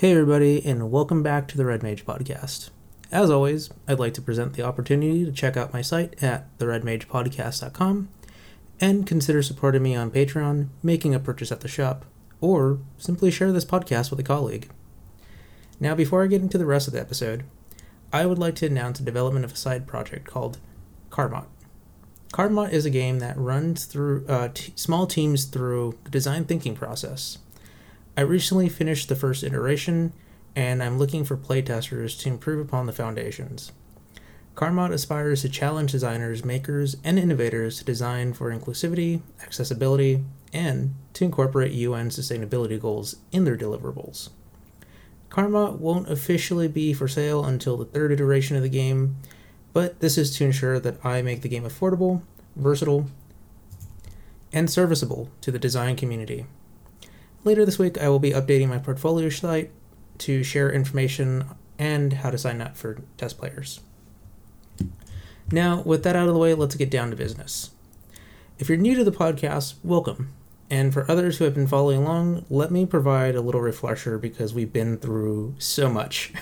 Hey, everybody, and welcome back to the Red Mage Podcast. As always, I'd like to present the opportunity to check out my site at theredmagepodcast.com and consider supporting me on Patreon, making a purchase at the shop, or simply share this podcast with a colleague. Now, before I get into the rest of the episode, I would like to announce the development of a side project called Karrmot. Karrmot is a game that runs through uh, t- small teams through the design thinking process. I recently finished the first iteration, and I'm looking for playtesters to improve upon the foundations. Karrmot aspires to challenge designers, makers, and innovators to design for inclusivity, accessibility, and to incorporate UN sustainability goals in their deliverables. Karrmot won't officially be for sale until the third iteration of the game, but this is to ensure that I make the game affordable, versatile, and serviceable to the design community. Later this week, I will be updating my portfolio site to share information and how to sign up for test players. Now, with that out of the way, let's get down to business. If you're new to the podcast, welcome. And for others who have been following along, let me provide a little refresher because we've been through so much.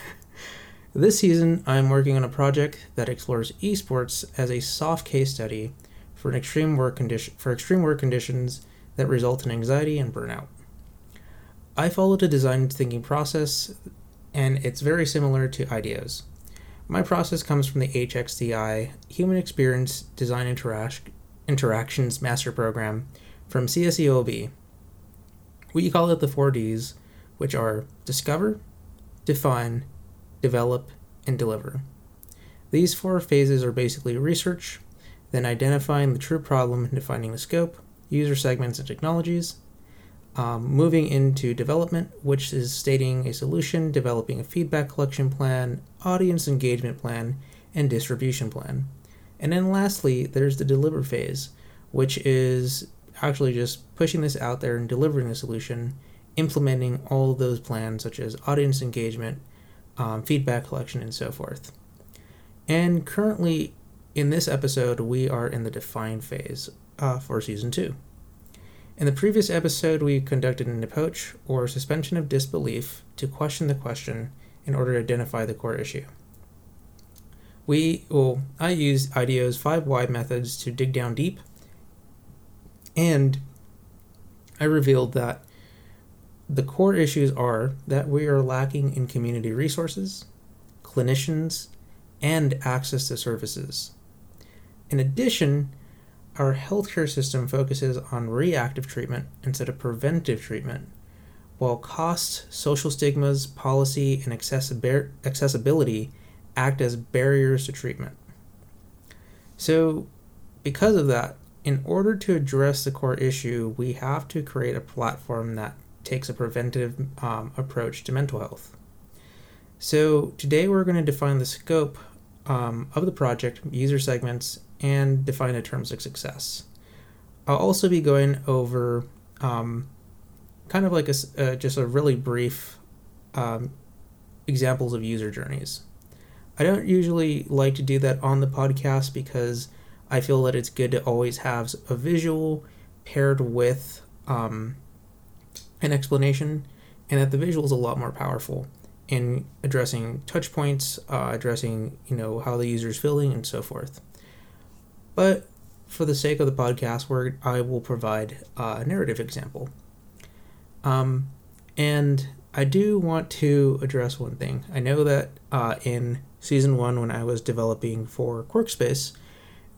this season, I'm working on a project that explores esports as a soft case study for extreme work condition for extreme work conditions that result in anxiety and burnout. I followed a design thinking process, and it's very similar to IDEO's. My process comes from the HXDI Human Experience Design Interac- Interactions Master Program from CSULB. We call it the four Ds, which are discover, define, develop, and deliver. These four phases are basically research, then identifying the true problem and defining the scope, user segments and technologies, um, moving into development, which is stating a solution, developing a feedback collection plan, audience engagement plan, and distribution plan. And then lastly, there's the deliver phase, which is actually just pushing this out there and delivering the solution, implementing all of those plans, such as audience engagement, um, feedback collection, and so forth. And currently, in this episode, we are in the define phase uh, for season two. In the previous episode, we conducted an approach or suspension of disbelief to question the question in order to identify the core issue. We, well, I used IDEO's five why methods to dig down deep, and I revealed that the core issues are that we are lacking in community resources, clinicians, and access to services. In addition, our healthcare system focuses on reactive treatment instead of preventive treatment, while costs, social stigmas, policy, and accessibility act as barriers to treatment. So, because of that, in order to address the core issue, we have to create a platform that takes a preventive um, approach to mental health. So, today we're going to define the scope um, of the project, user segments, and define the terms of success. I'll also be going over um, kind of like a, uh, just a really brief um, examples of user journeys. I don't usually like to do that on the podcast because I feel that it's good to always have a visual paired with um, an explanation, and that the visual is a lot more powerful in addressing touch points, uh, addressing you know how the user is feeling, and so forth. But for the sake of the podcast, where I will provide a narrative example. Um, and I do want to address one thing. I know that uh, in season one, when I was developing for Quirkspace,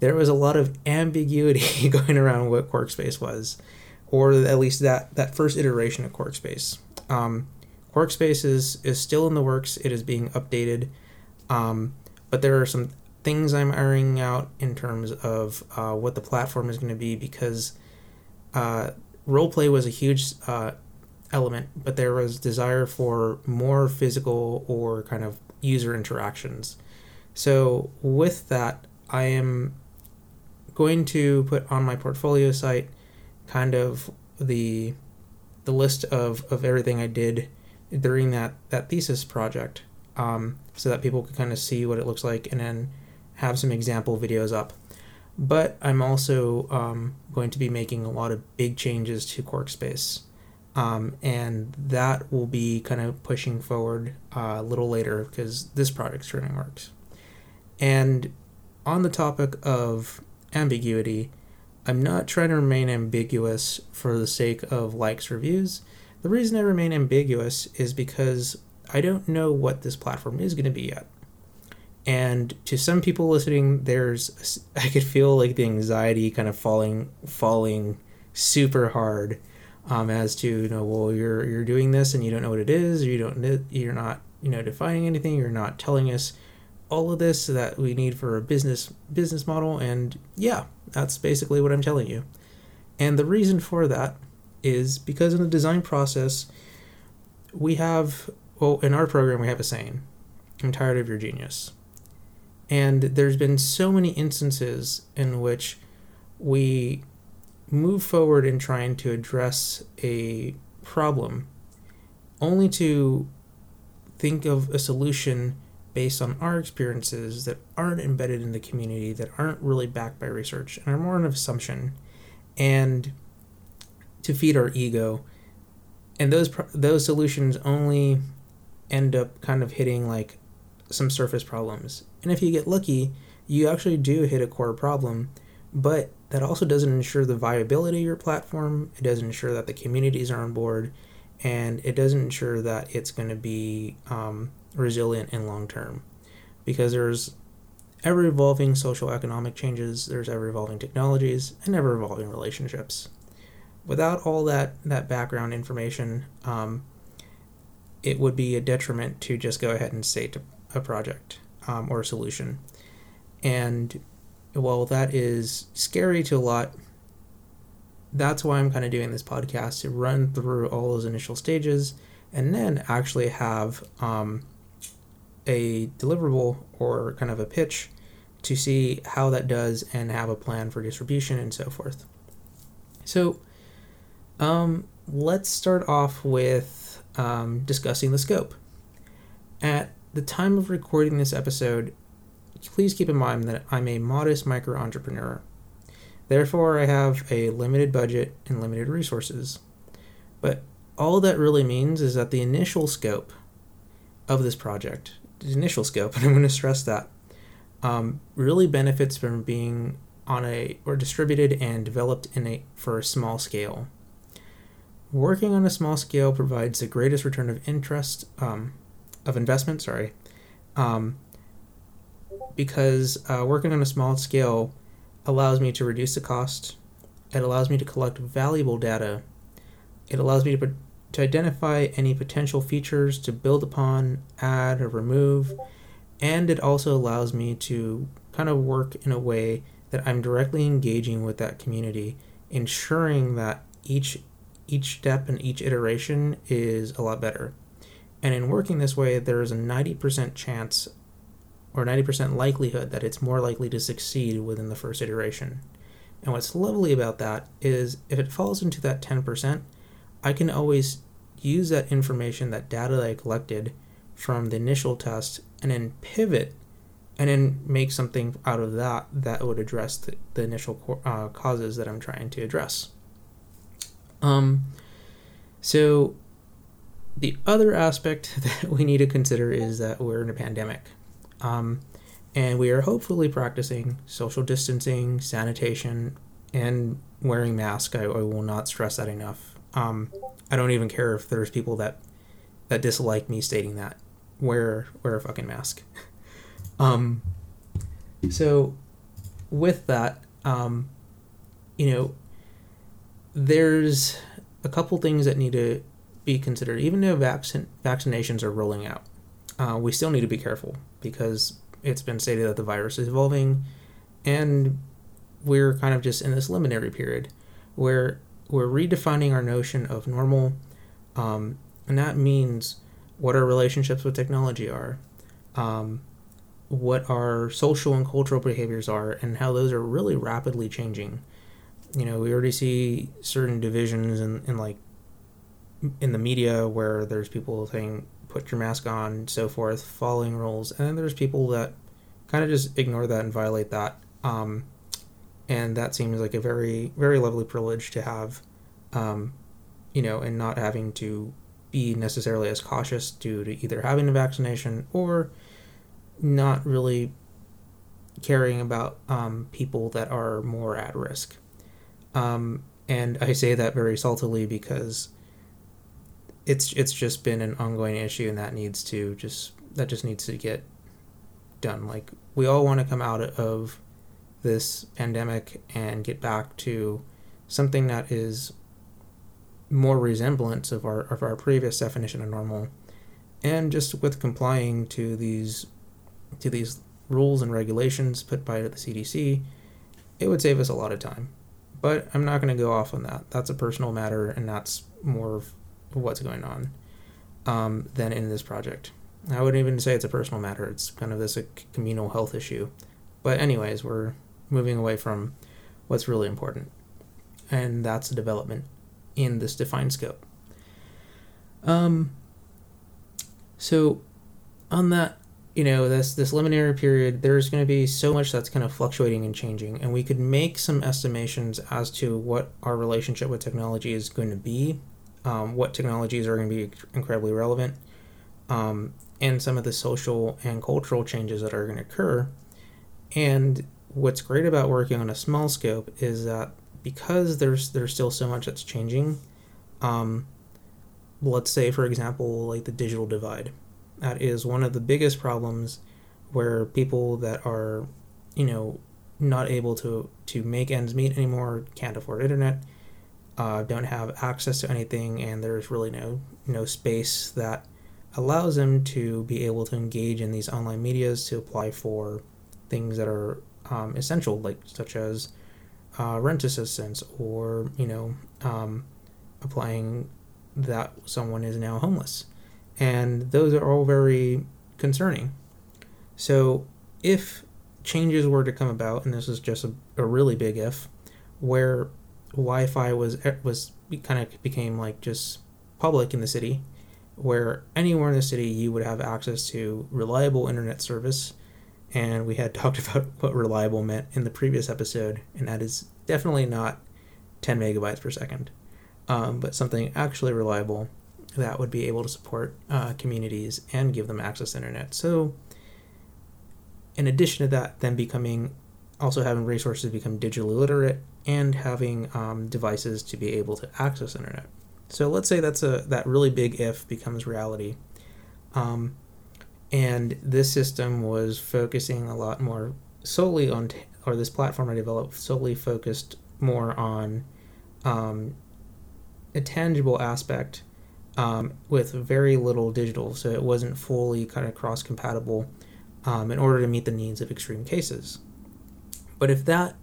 there was a lot of ambiguity going around what Quirkspace was, or at least that that first iteration of Quirkspace. Um, Quirkspace is is still in the works. It is being updated, um, but there are some things I'm ironing out in terms of uh, what the platform is going to be because uh, roleplay was a huge uh, element, but there was desire for more physical or kind of user interactions. So with that, I am going to put on my portfolio site kind of the the list of, of everything I did during that, that thesis project um, so that people can kind of see what it looks like and then have some example videos up. But I'm also um, going to be making a lot of big changes to Quirkspace. Um, and that will be kind of pushing forward uh, a little later because this project's turning works. And on the topic of ambiguity, I'm not trying to remain ambiguous for the sake of likes reviews. The reason I remain ambiguous is because I don't know what this platform is going to be yet. And to some people listening, there's I could feel like the anxiety kind of falling falling super hard um, as to you know well you're you're doing this and you don't know what it is you don't you're not you know defining anything you're not telling us all of this that we need for a business business model and yeah that's basically what i'm telling you. And the reason for that is because in the design process we have well in our program we have a saying i'm tired of your genius and there's been so many instances in which we move forward in trying to address a problem only to think of a solution based on our experiences that aren't embedded in the community, that aren't really backed by research, and are more an assumption, and to feed our ego. And those those solutions only end up kind of hitting like some surface problems. And if you get lucky, you actually do hit a core problem, but that also doesn't ensure the viability of your platform. It doesn't ensure that the communities are on board, and it doesn't ensure that it's going to be um, resilient and long term. Because there's ever evolving social economic changes, there's ever evolving technologies, and ever evolving relationships. Without all that, that background information, um, it would be a detriment to just go ahead and state a project um, or a solution. And while that is scary to a lot, that's why I'm kind of doing this podcast to run through all those initial stages and then actually have um, a deliverable or kind of a pitch to see how that does and have a plan for distribution and so forth. So, um, let's start off with um, discussing the scope. At the time of recording this episode, please keep in mind that I'm a modest micro entrepreneur. Therefore, I have a limited budget and limited resources. But all that really means is that the initial scope of this project, the initial scope, and I'm going to stress that, um, really benefits from being on a or distributed and developed in a for a small scale. Working on a small scale provides the greatest return of interest um, of investment. Sorry, um, because uh, working on a small scale allows me to reduce the cost. It allows me to collect valuable data. It allows me to, to identify any potential features to build upon, add, or remove. And it also allows me to kind of work in a way that I'm directly engaging with that community, ensuring that each each step and each iteration is a lot better. And in working this way, there is a 90% chance or 90% likelihood that it's more likely to succeed within the first iteration. And what's lovely about that is if it falls into that 10%, I can always use that information, that data that I collected from the initial test, and then pivot and then make something out of that that would address the, the initial uh, causes that I'm trying to address. Um, so, the other aspect that we need to consider is that we're in a pandemic. Um, and we are hopefully practicing social distancing, sanitation, and wearing masks. I, I will not stress that enough. Um, I don't even care if there's people that that dislike me stating that. Wear wear a fucking mask. um, so with that, um, you know, there's a couple things that need to be considered. Even though vaccine vaccinations are rolling out, uh, we still need to be careful because it's been stated that the virus is evolving and we're kind of just in this liminary period where we're redefining our notion of normal um, and that means what our relationships with technology are um, what our social and cultural behaviors are and how those are really rapidly changing you know we already see certain divisions in, in like in the media where there's people saying put your mask on, so forth, following rules. And then there's people that kind of just ignore that and violate that. Um, and that seems like a very, very lovely privilege to have um, you know, and not having to be necessarily as cautious due to either having a vaccination or not really caring about um, people that are more at risk. Um, and I say that very saltily because it's it's just been an ongoing issue, and that needs to just that just needs to get done. Like we all want to come out of this pandemic and get back to something that is more resemblance of our of our previous definition of normal, and just with complying to these to these rules and regulations put by the CDC, it would save us a lot of time. But I'm not going to go off on that. That's a personal matter, and that's more of what's going on um, than in this project. I wouldn't even say it's a personal matter. It's kind of this communal health issue. But anyways, we're moving away from what's really important, and that's the development in this defined scope. Um. So, on that, you know, this this liminary period, there's going to be so much that's kind of fluctuating and changing, and we could make some estimations as to what our relationship with technology is going to be, um, what technologies are going to be incredibly relevant, um, and some of the social and cultural changes that are going to occur. And what's great about working on a small scope is that because there's there's still so much that's changing, um, let's say for example like the digital divide, that is one of the biggest problems where people that are, you know, not able to to make ends meet anymore, can't afford internet, uh, don't have access to anything, and there's really no no space that allows them to be able to engage in these online medias to apply for things that are um, essential, like such as uh, rent assistance or you know um, applying that someone is now homeless, and those are all very concerning. So if changes were to come about, and this is just a, a really big if, where Wi-Fi was was kind of became like just public in the city where anywhere in the city you would have access to reliable internet service. And we had talked about what reliable meant in the previous episode, and that is definitely not 10 megabytes per second, um, but something actually reliable that would be able to support uh, communities and give them access to internet. So, in addition to that, then becoming also having resources become digitally literate and having um, devices to be able to access internet. So let's say that's a that really big if becomes reality. Um, and this system was focusing a lot more solely on, t- or this platform I developed solely focused more on um, a tangible aspect um, with very little digital. So it wasn't fully kind of cross compatible um, in order to meet the needs of extreme cases. But if that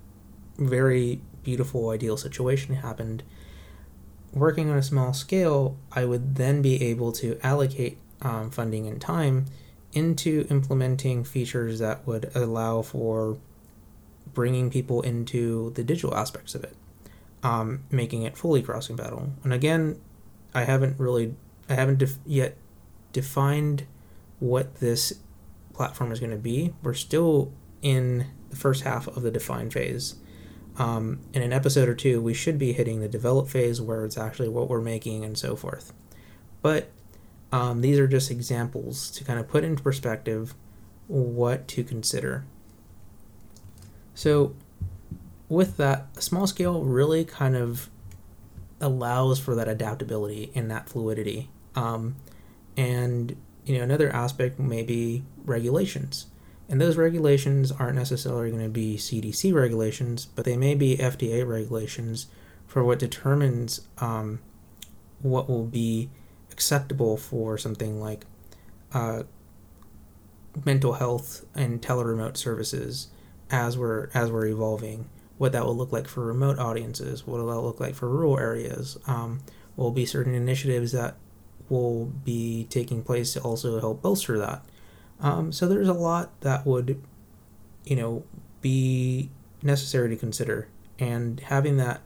very beautiful, ideal situation happened, working on a small scale, I would then be able to allocate um, funding and time into implementing features that would allow for bringing people into the digital aspects of it, um, making it fully cross compatible. And again, I haven't really, I haven't def- yet defined what this platform is going to be. We're still in the first half of the define phase um, in an episode or two, we should be hitting the develop phase where it's actually what we're making and so forth. But um, these are just examples to kind of put into perspective what to consider. So, with that, small scale really kind of allows for that adaptability and that fluidity. Um, and you know, another aspect may be regulations. And those regulations aren't necessarily going to be CDC regulations, but they may be FDA regulations for what determines um, what will be acceptable for something like uh, mental health and teleremote services as we're as we're evolving. What that will look like for remote audiences, what will that look like for rural areas? Um, will be certain initiatives that will be taking place to also help bolster that. Um, so there's a lot that would, you know, be necessary to consider, and having that,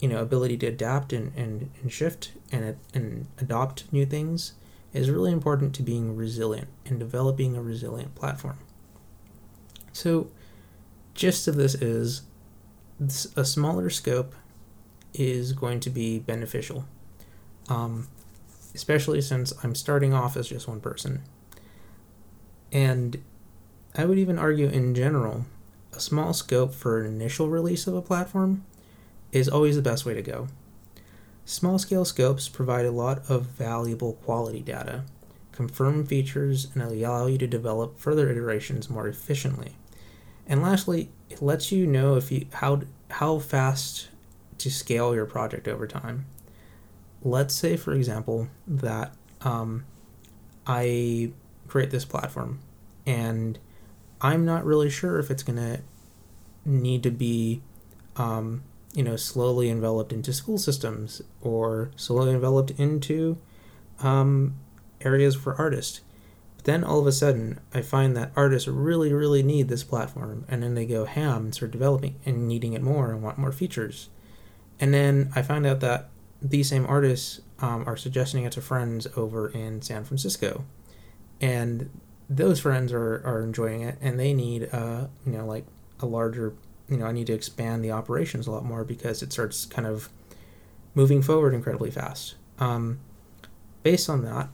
you know, ability to adapt and, and, and shift and and adopt new things is really important to being resilient and developing a resilient platform. So, gist of this is a smaller scope is going to be beneficial. um, especially since I'm starting off as just one person. And I would even argue in general, a small scope for an initial release of a platform is always the best way to go. Small scale scopes provide a lot of valuable quality data, confirm features, and allow you to develop further iterations more efficiently. And lastly, it lets you know if you how how fast to scale your project over time. Let's say, for example, that um, I create this platform and I'm not really sure if it's going to need to be, um, you know, slowly enveloped into school systems or slowly enveloped into um, areas for artists. But then all of a sudden, I find that artists really, really need this platform, and then they go ham and start developing and needing it more and want more features. And then I find out that these same artists um, are suggesting it to friends over in San Francisco, and those friends are, are enjoying it, and they need uh you know like a larger you know I need to expand the operations a lot more because it starts kind of moving forward incredibly fast. Um, based on that,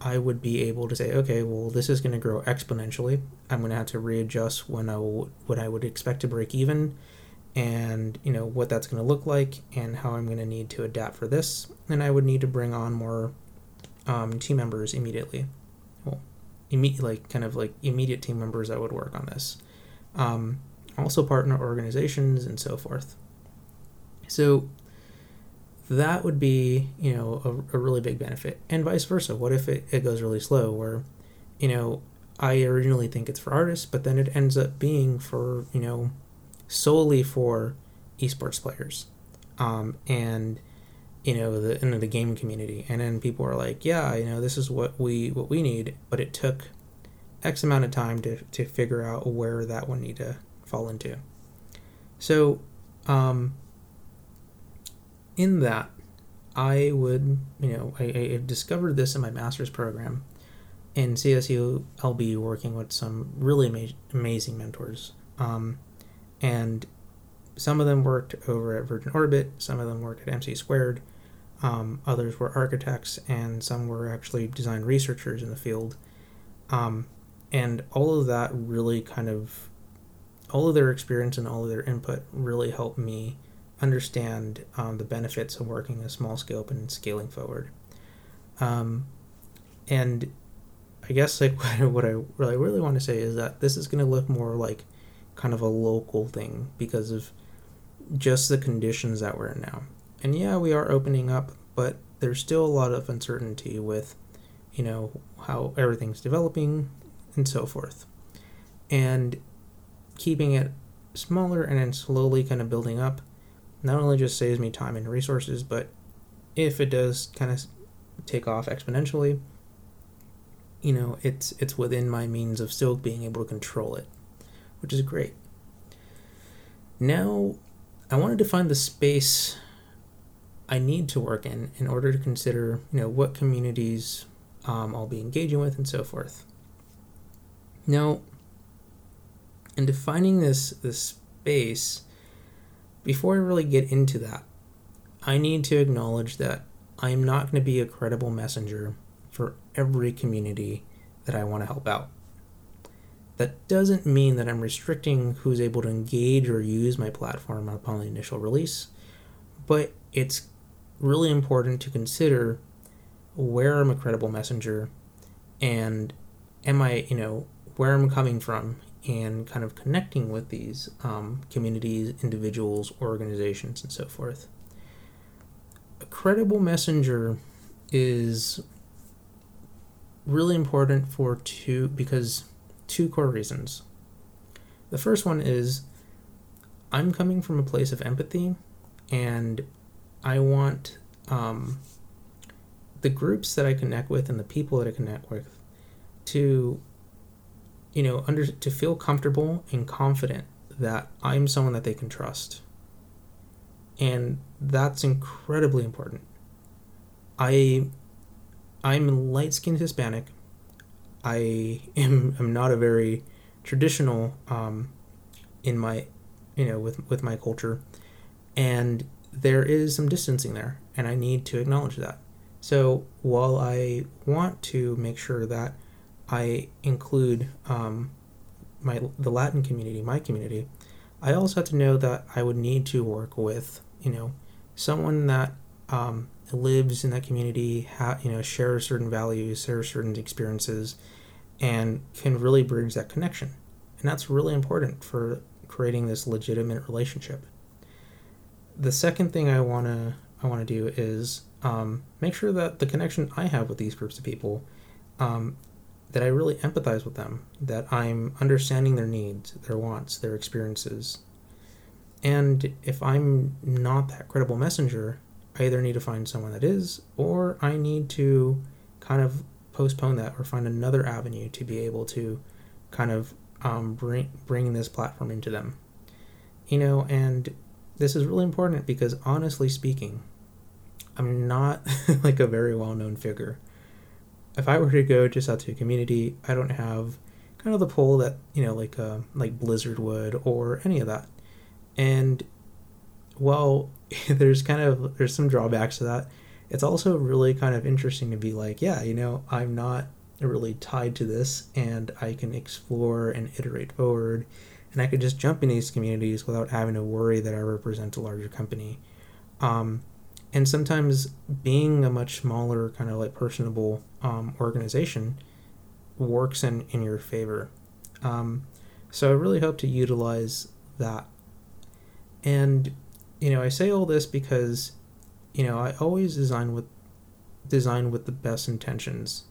I would be able to say, okay, well, this is going to grow exponentially. I'm going to have to readjust when I w- what I would expect to break even, and you know what that's going to look like, and how I'm going to need to adapt for this. And I would need to bring on more um, team members immediately. Immediate like kind of like immediate team members that would work on this. Um, also partner organizations and so forth. So that would be you know a, a really big benefit and vice versa what if it, it goes really slow where you know i originally think it's for artists but then it ends up being for you know solely for esports players um, and you know the in the game community. And then people are like yeah you know this is what we what we need. But it took x amount of time to, to figure out where that would need to fall into. So um, in that, I would, you know, I, I discovered this in my master's program. In CSU. I'll be working with some really ama- amazing mentors. Um, and some of them worked over at Virgin Orbit, some of them worked at MC Squared, um, others were architects, and some were actually design researchers in the field. Um, and all of that really kind of, all of their experience and all of their input really helped me understand um, the benefits of working a small scope and scaling forward. Um, and I guess like what I really really want to say is that this is going to look more like kind of a local thing because of just the conditions that we're in now. And yeah, we are opening up, but there's still a lot of uncertainty with, you know, how everything's developing and so forth. And keeping it smaller and then slowly kind of building up not only just saves me time and resources, but if it does kind of take off exponentially, you know, it's it's within my means of still being able to control it, which is great. Now, I wanted to find the space I need to work in in order to consider, you know, what communities um, I'll be engaging with and so forth. Now, in defining this this space, before I really get into that, I need to acknowledge that I'm not going to be a credible messenger for every community that I want to help out. That doesn't mean that I'm restricting who's able to engage or use my platform upon the initial release, but it's really important to consider where I'm a credible messenger and am I, you know, where I'm coming from and kind of connecting with these um, communities, individuals, organizations, and so forth. A credible messenger is really important for two because two core reasons. The first one is I'm coming from a place of empathy and I want um, the groups that I connect with and the people that I connect with to you know, under to feel comfortable and confident that I'm someone that they can trust. And that's incredibly important. I I'm light-skinned Hispanic. I am am not a very traditional um, in my you know with with my culture and there is some distancing there and I need to acknowledge that. So while I want to make sure that I include um, my the Latin community, my community, I also have to know that I would need to work with you know someone that um, lives in that community, ha- you know, shares certain values, shares certain experiences, and can really bridge that connection. And that's really important for creating this legitimate relationship. The second thing I wanna I wanna do is um, make sure that the connection I have with these groups of people, um, that I really empathize with them, that I'm understanding their needs, their wants, their experiences. And if I'm not that credible messenger, I either need to find someone that is, or I need to kind of postpone that or find another avenue to be able to kind of um, bring bring this platform into them. You know, and this is really important because honestly speaking, I'm not like a very well known figure. If I were to go just out to a community, I don't have kind of the pull that you know, like uh, like Blizzard would or any of that. And well, there's kind of there's some drawbacks to that. It's also really kind of interesting to be like, yeah, you know, I'm not really tied to this, and I can explore and iterate forward, and I could just jump in these communities without having to worry that I represent a larger company. Um, and sometimes being a much smaller, kind of like personable um, organization works in, in your favor. Um, so I really hope to utilize that. And you know, I say all this because, you know, I always design with design with the best intentions.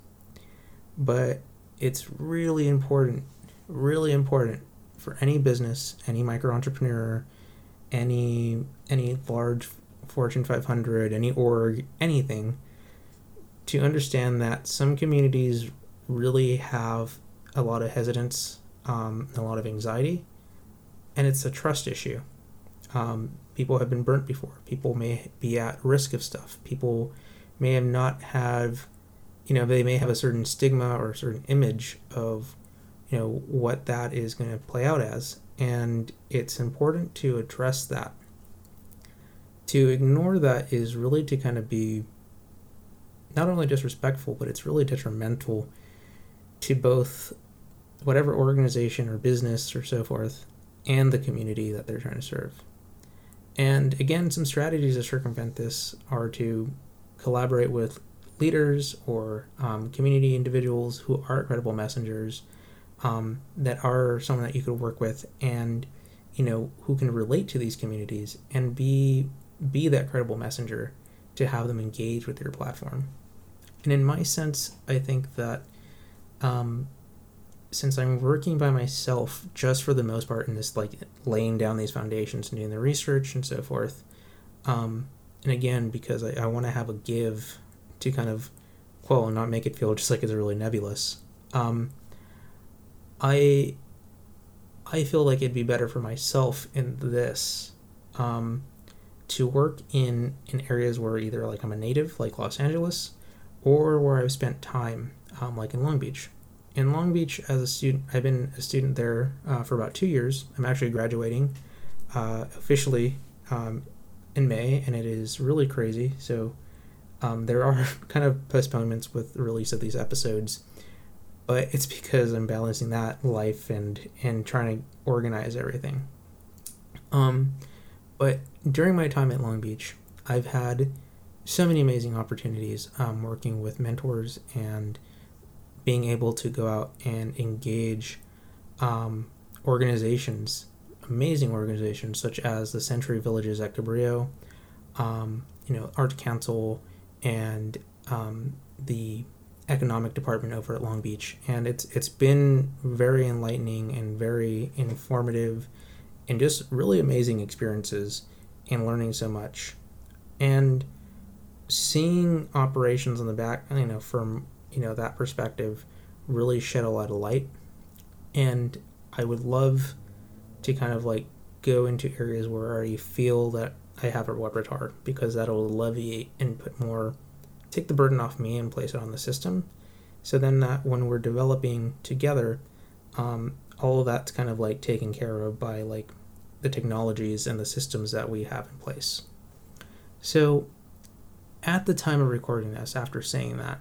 But it's really important, really important for any business, any micro entrepreneur, any any large Fortune 500, any org, anything, to understand that some communities really have a lot of hesitance, um, a lot of anxiety, and it's a trust issue. Um, people have been burnt before. People may be at risk of stuff. People may have not have, you know, they may have a certain stigma or a certain image of, you know, what that is going to play out as. And it's important to address that. To ignore that is really to kind of be not only disrespectful, but it's really detrimental to both whatever organization or business or so forth and the community that they're trying to serve. And again, some strategies to circumvent this are to collaborate with leaders or um, community individuals who are credible messengers um, that are someone that you could work with and you know who can relate to these communities and be be that credible messenger to have them engage with your platform and in my sense i think that um, since I'm working by myself just for the most part in this like laying down these foundations and doing the research and so forth, um, and again because I, I want to have a give to kind of well not make it feel just like it's really nebulous. Um, I I feel like it'd be better for myself in this um, to work in in areas where either like I'm a native like Los Angeles or where I've spent time um, like in Long Beach in Long Beach as a student. I've been a student there uh, for about two years. I'm actually graduating uh, officially um, in May, and it is really crazy. So um, there are kind of postponements with the release of these episodes, but it's because I'm balancing that life and and trying to organize everything. Um, but during my time at Long Beach, I've had so many amazing opportunities um, working with mentors and being able to go out and engage um, organizations, amazing organizations such as the Century Villages at Cabrillo, um, you know, Art Council, and um, the economic department over at Long Beach, and it's it's been very enlightening and very informative, and just really amazing experiences, and learning so much, and seeing operations on the back, you know, from you know that perspective really shed a lot of light. And i would love to kind of like go into areas where i already feel that i have a repertoire because that'll alleviate and put more take the burden off me and place it on the system so then that when we're developing together um, all of that's kind of like taken care of by like the technologies and the systems that we have in place so at the time of recording this, after saying that,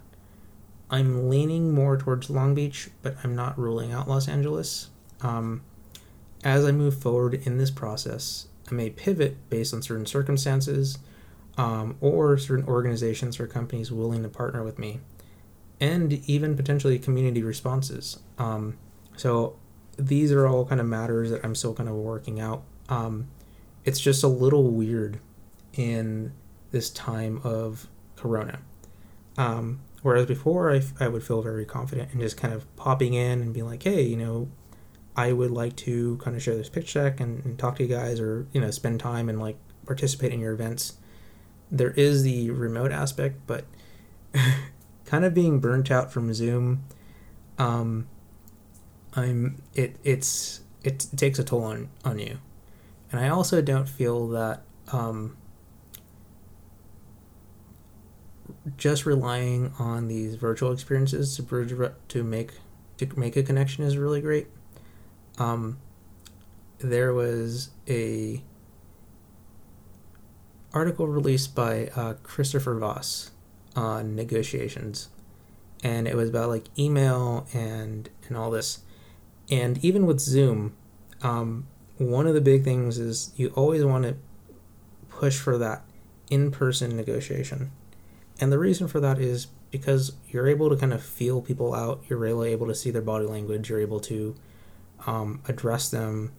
I'm leaning more towards Long Beach, but I'm not ruling out Los Angeles. Um, as I move forward in this process, I may pivot based on certain circumstances um, or certain organizations or companies willing to partner with me, and even potentially community responses. Um, so these are all kind of matters that I'm still kind of working out. Um, it's just a little weird in this time of Corona. Um, whereas before, I, I would feel very confident in just kind of popping in and being like, hey, you know, I would like to kind of share this pitch deck and, and talk to you guys or, you know, spend time and like participate in your events. There is the remote aspect, but kind of being burnt out from Zoom. Um, I'm it it's it, takes a toll on on you, and I also don't feel that um, just relying on these virtual experiences to bridge to make to make a connection is really great. Um, there was a article released by uh, Christopher Voss on negotiations, and it was about like email and and all this and even with Zoom, um, one of the big things is you always want to push for that in person negotiation. And the reason for that is because you're able to kind of feel people out, you're really able to see their body language, you're able to um, address them,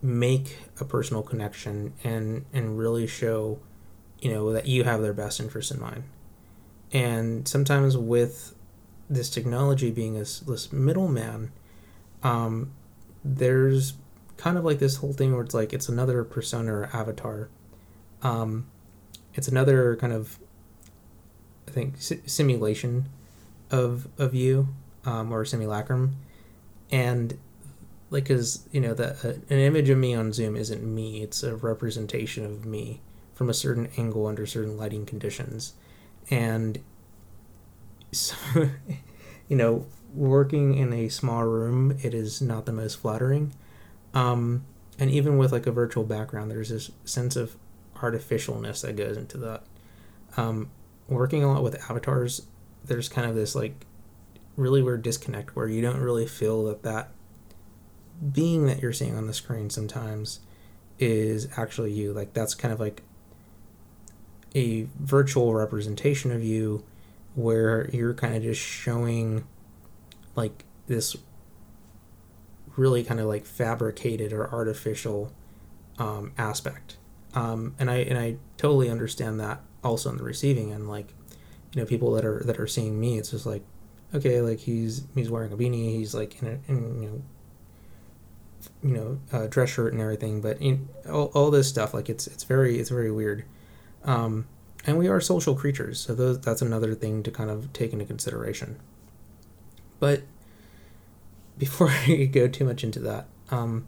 make a personal connection, and, and really show, you know, that you have their best interest in mind. And sometimes with this technology being this, this middleman, um, there's kind of like this whole thing where it's like it's another persona or avatar. Um, it's another kind of, I think, si- simulation of of you um, or simulacrum, and like because you know that uh, an image of me on Zoom isn't me; it's a representation of me from a certain angle under certain lighting conditions, and so, you know working in a small room, it is not the most flattering. Um, and even with like a virtual background, there's this sense of artificialness that goes into that. Um, working a lot with avatars, there's kind of this like really weird disconnect where you don't really feel that that being that you're seeing on the screen sometimes is actually you. Like that's kind of like a virtual representation of you where you're kind of just showing like this really kind of like fabricated or artificial um, aspect. Um, and I and I totally understand that also on the receiving end. Like, you know, people that are that are seeing me, it's just like, okay, like he's he's wearing a beanie, he's like in a in, you know you know uh, dress shirt and everything, but in, all, all this stuff like it's it's very it's very weird. Um, and we are social creatures, so those, that's another thing to kind of take into consideration. But before I go too much into that, um,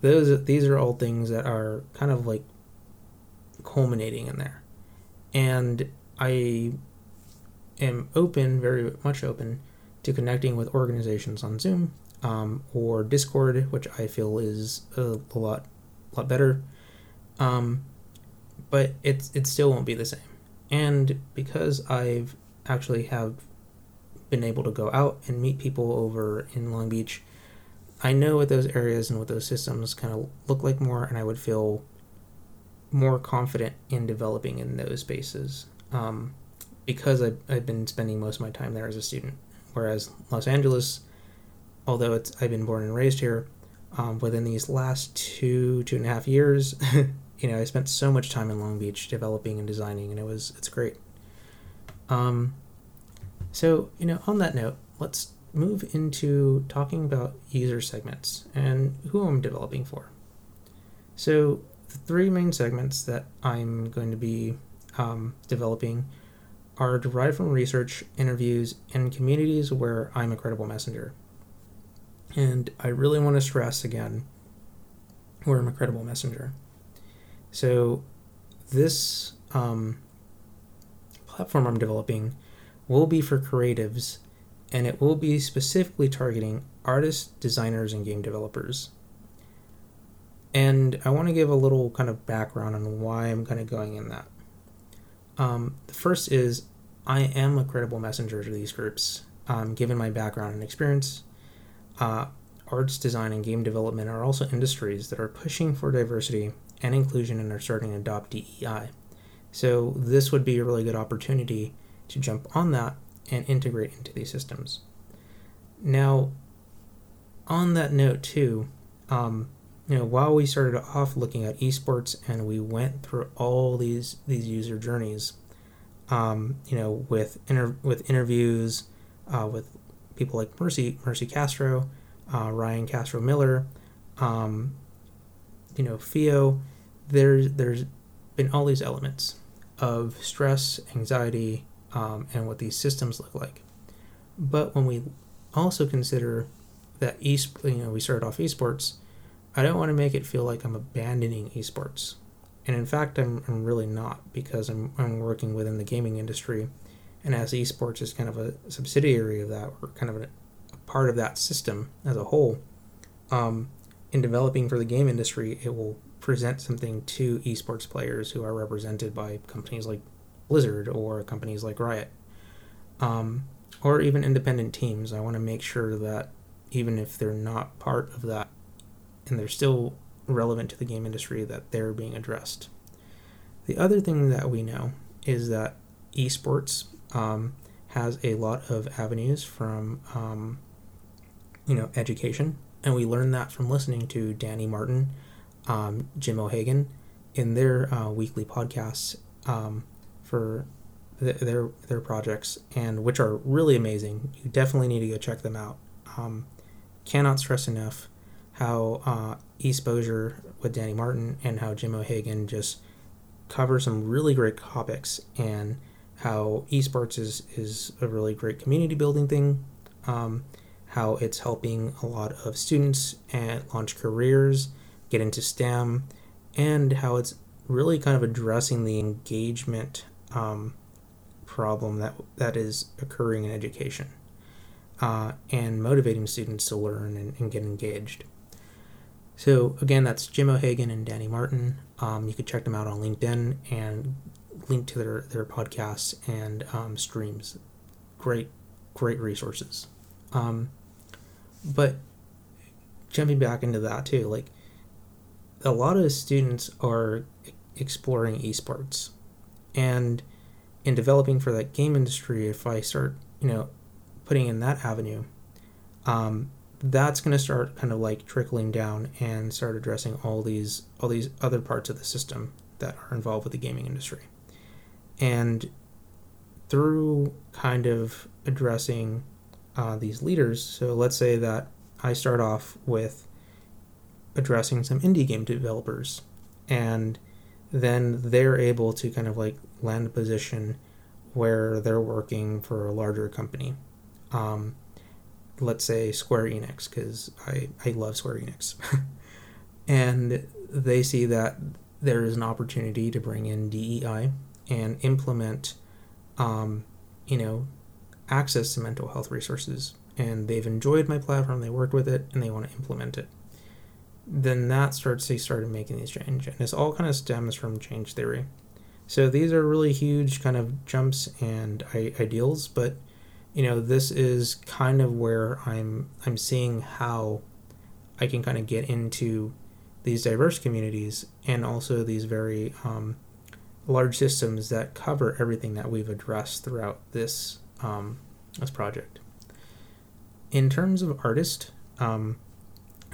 those these are all things that are kind of like culminating in there, and I am open, very much open, to connecting with organizations on Zoom um, or Discord, which I feel is a, a lot, lot better. Um, but it it still won't be the same, and because I've actually have been able to go out and meet people over in Long Beach, I know what those areas and what those systems kind of look like more, and I would feel more confident in developing in those spaces um, because I've, I've been spending most of my time there as a student. Whereas Los Angeles, although it's I've been born and raised here, um, within these last two two and a half years, you know, I spent so much time in Long Beach developing and designing, and it was it's great. Um, so, you know, on that note, let's move into talking about user segments and who I'm developing for. So, the three main segments that I'm going to be um, developing are derived from research, interviews, and communities where I'm a credible messenger. And I really want to stress again where I'm a credible messenger. So, this um, platform I'm developing will be for creatives and it will be specifically targeting artists, designers, and game developers. And I want to give a little kind of background on why I'm kind of going in that. Um, the first is I am a credible messenger to these groups, um, given my background and experience. Uh, arts design and game development are also industries that are pushing for diversity and inclusion and are starting to adopt DEI. So, this would be a really good opportunity to jump on that and integrate into these systems. Now, on that note, too, um, you know, while we started off looking at esports and we went through all these these user journeys, um, you know, with inter- with interviews uh, with people like Mercy Mercy Castro, uh, Ryan Castro Miller, um, you know, Fio. There's there's been all these elements of stress, anxiety, um, and what these systems look like. But when we also consider that east, you know, we started off esports, I don't want to make it feel like I'm abandoning esports. And in fact, I'm, I'm really not because I'm, I'm working within the gaming industry. And as esports is kind of a subsidiary of that, or kind of a, a part of that system as a whole, um, in developing for the game industry, it will present something to esports players who are represented by companies like Blizzard or companies like Riot, um, or even independent teams. I want to make sure that even if they're not part of that and they're still relevant to the game industry, that they're being addressed. The other thing that we know is that esports um, has a lot of avenues from um, you know education, and we learned that from listening to Danny Martin, um, Jim O'Hagan, in their uh, weekly podcasts um, for th- their their projects, and which are really amazing. You definitely need to go check them out. Um, cannot stress enough how uh, Exposure with Danny Martin and how Jim O'Hagan just cover some really great topics and how esports is, is a really great community building thing, um, how it's helping a lot of students and launch careers, get into STEM, and how it's really kind of addressing the engagement um, problem that that is occurring in education uh, and motivating students to learn and, and, get engaged. So again, that's Jim O'Hagan and Danny Martin. Um, you can check them out on LinkedIn and link to their their podcasts and um, streams. Great, great resources. Um, but jumping back into that too, like a lot of students are exploring esports, and in developing for that game industry, if I start, you know, putting in that avenue, um, that's going to start kind of like trickling down and start addressing all these all these other parts of the system that are involved with the gaming industry. And through kind of addressing uh, these leaders, so let's say that I start off with addressing some indie game developers, and then they're able to kind of like land a position where they're working for a larger company. Um, let's say Square Enix, because I, I love Square Enix. and they see that there is an opportunity to bring in DEI and implement, um, you know, access to mental health resources. And they've enjoyed my platform, they worked with it, and they want to implement it. Then that starts, they started making these change. And this all kind of stems from change theory. So these are really huge kind of jumps and ideals, but you know, this is kind of where I'm I'm seeing how I can kind of get into these diverse communities and also these very um, large systems that cover everything that we've addressed throughout this um, this project. In terms of artist, um,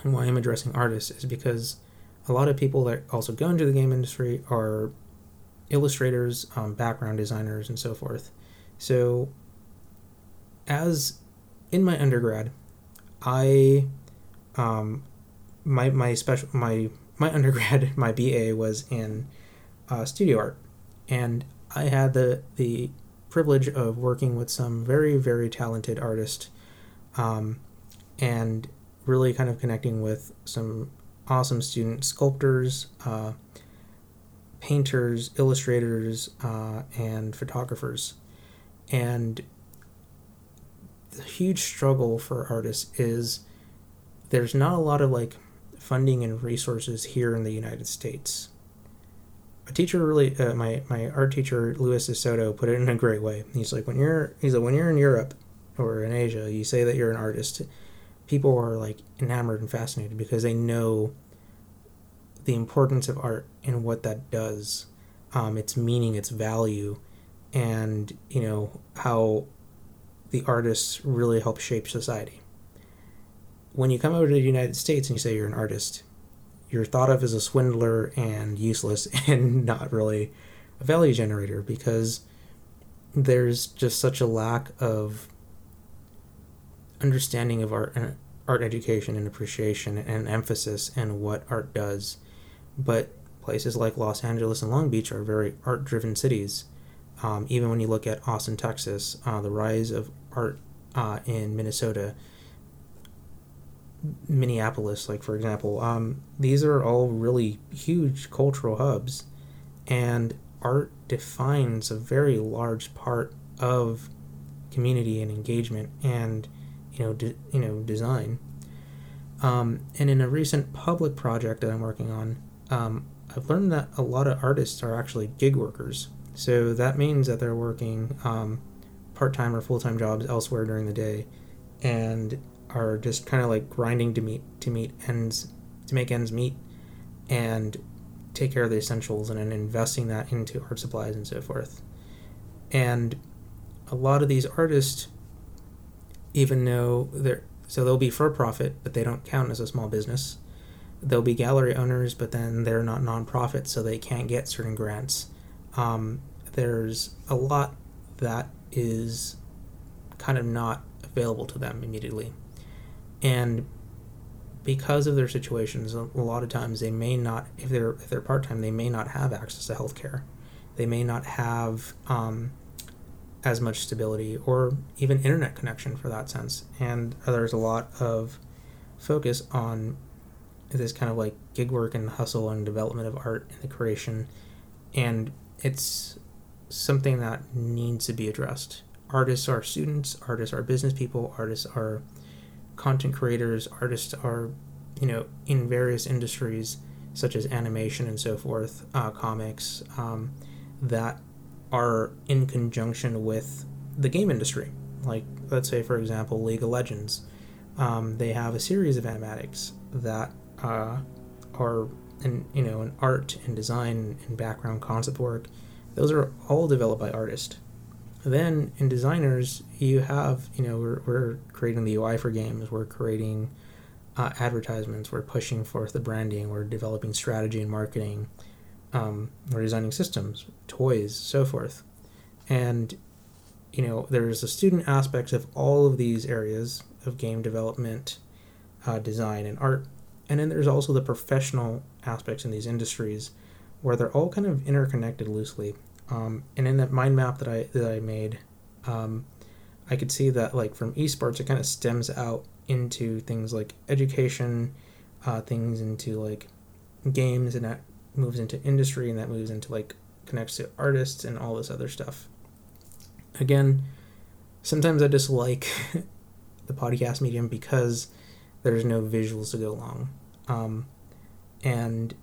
and why I'm addressing artists is because a lot of people that also go into the game industry are illustrators, um, background designers, and so forth. So as in my undergrad, I um, my my special my my undergrad my BA was in uh, studio art, and I had the the privilege of working with some very very talented artists, um, and really kind of connecting with some awesome student sculptors, uh, painters, illustrators, uh, and photographers, and the huge struggle for artists is there's not a lot of like funding and resources here in the United States a teacher really uh, my my art teacher Luis Soto put it in a great way. He's like when you're he's like when you're in Europe or in Asia, you say that you're an artist. People are like enamored and fascinated because they know the importance of art and what that does, um, its meaning, its value, and you know how the artists really help shape society. When you come over to the United States and you say you're an artist, you're thought of as a swindler and useless and not really a value generator because there's just such a lack of understanding of art and art education and appreciation and emphasis and what art does. But places like Los Angeles and Long Beach are very art driven cities. Um, even when you look at Austin, Texas, uh, the rise of art uh, in Minnesota, Minneapolis, like for example, um, these are all really huge cultural hubs, and art defines a very large part of community and engagement and you know de- you know design. Um, and in a recent public project that I'm working on, um, I've learned that a lot of artists are actually gig workers. So that means that they're working um, part time or full time jobs elsewhere during the day, and are just kind of like grinding to meet to meet ends to make ends meet, and take care of the essentials, and then investing that into art supplies and so forth. And a lot of these artists, even though they're so they'll be for profit, but they don't count as a small business. They'll be gallery owners, but then they're not nonprofit, so they can't get certain grants. Um, there's a lot that is kind of not available to them immediately. And because of their situations, a lot of times they may not, if they're if they're part time, they may not have access to health care. They may not have um, as much stability or even internet connection for that sense. And there's a lot of focus on this kind of like gig work and hustle and development of art and the creation. And it's something that needs to be addressed. Artists are students, artists are business people, artists are content creators, artists are, you know, in various industries such as animation and so forth, uh, comics, um, that are in conjunction with the game industry. Like, let's say, for example, League of Legends. Um, they have a series of animatics that uh, are, in, you know, in art and design and background concept work those are all developed by artists. Then in designers, you have, you know, we're, we're creating the UI for games, we're creating uh, advertisements, we're pushing forth the branding, we're developing strategy and marketing, um, we're designing systems, toys, so forth. And, you know, there's a student aspect of all of these areas of game development, uh, design, and art. And then there's also the professional aspects in these industries where they're all kind of interconnected loosely. Um, and in that mind map that I that I made, um, I could see that like from esports, it kind of stems out into things like education, uh, things into like games, and that moves into industry, and that moves into like connects to artists and all this other stuff. Again, sometimes I dislike the podcast medium because there's no visuals to go along. Um, and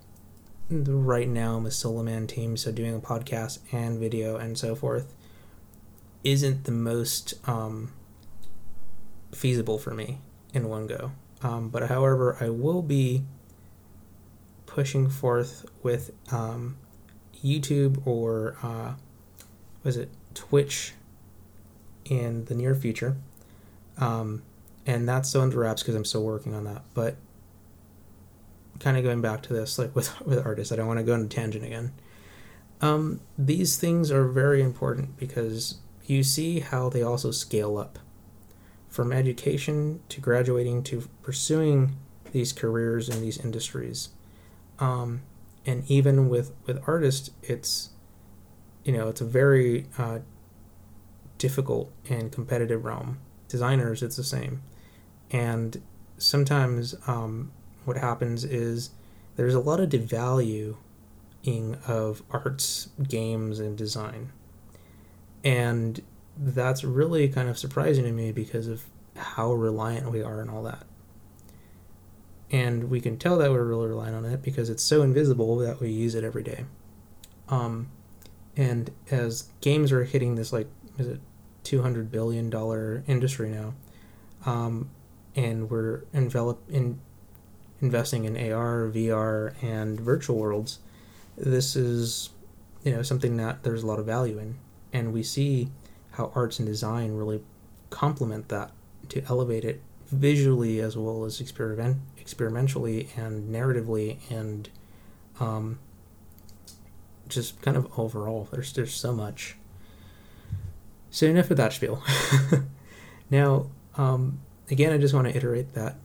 right now I'm a solo man team, so doing a podcast and video and so forth isn't the most um, feasible for me in one go. Um, but however, I will be pushing forth with um, YouTube or uh, was it Twitch in the near future. Um, and that's still under wraps because I'm still working on that. But kind of going back to this, like with with artists, I don't want to go into tangent again. Um, these things are very important because you see how they also scale up from education to graduating to pursuing these careers in these industries. Um, and even with, with artists, it's, you know, it's a very uh, difficult and competitive realm. Designers, it's the same. And sometimes um, what happens is there's a lot of devaluing of arts, games, and design. And that's really kind of surprising to me because of how reliant we are on all that. And we can tell that we're really reliant on it because it's so invisible that we use it every day. Um, and as games are hitting this like is it 200 billion dollar industry now um, and we're enveloped in investing in AR, VR, and virtual worlds, this is you know something that there's a lot of value in, and we see how arts and design really complement that to elevate it visually as well as experiment experimentally and narratively and um, just kind of overall. There's there's so much. So enough of that spiel. now, um, again, I just want to iterate that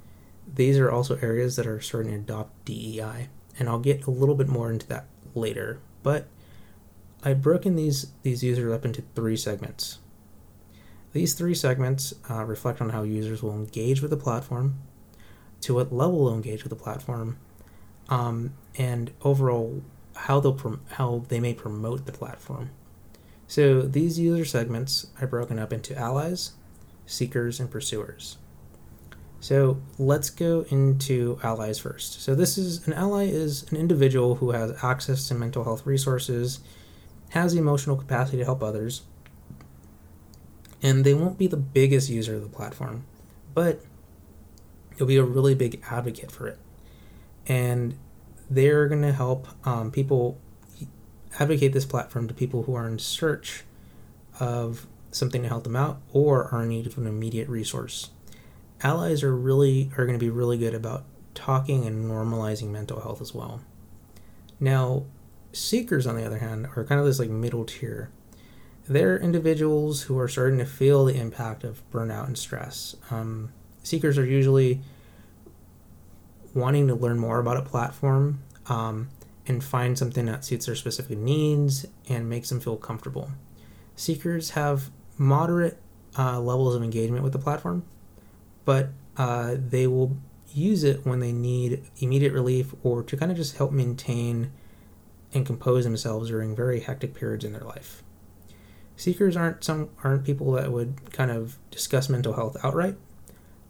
these are also areas that are starting to adopt DEI, and I'll get a little bit more into that later. But I've broken these these users up into three segments. These three segments uh, reflect on how users will engage with the platform, to what level they'll engage with the platform, um, and overall how they'll prom- how they may promote the platform. So these user segments are broken up into allies, seekers, and pursuers. So let's go into allies first. So this is an ally is an individual who has access to mental health resources, has the emotional capacity to help others, and they won't be the biggest user of the platform, but they'll be a really big advocate for it. And they're going to help um, people advocate this platform to people who are in search of something to help them out or are in need of an immediate resource allies are really are going to be really good about talking and normalizing mental health as well. Now, seekers on the other hand are kind of this like middle tier. They're individuals who are starting to feel the impact of burnout and stress. Um, seekers are usually wanting to learn more about a platform um, and find something that suits their specific needs and makes them feel comfortable. Seekers have moderate uh, levels of engagement with the platform, but uh, they will use it when they need immediate relief or to kind of just help maintain and compose themselves during very hectic periods in their life. Seekers aren't some aren't people that would kind of discuss mental health outright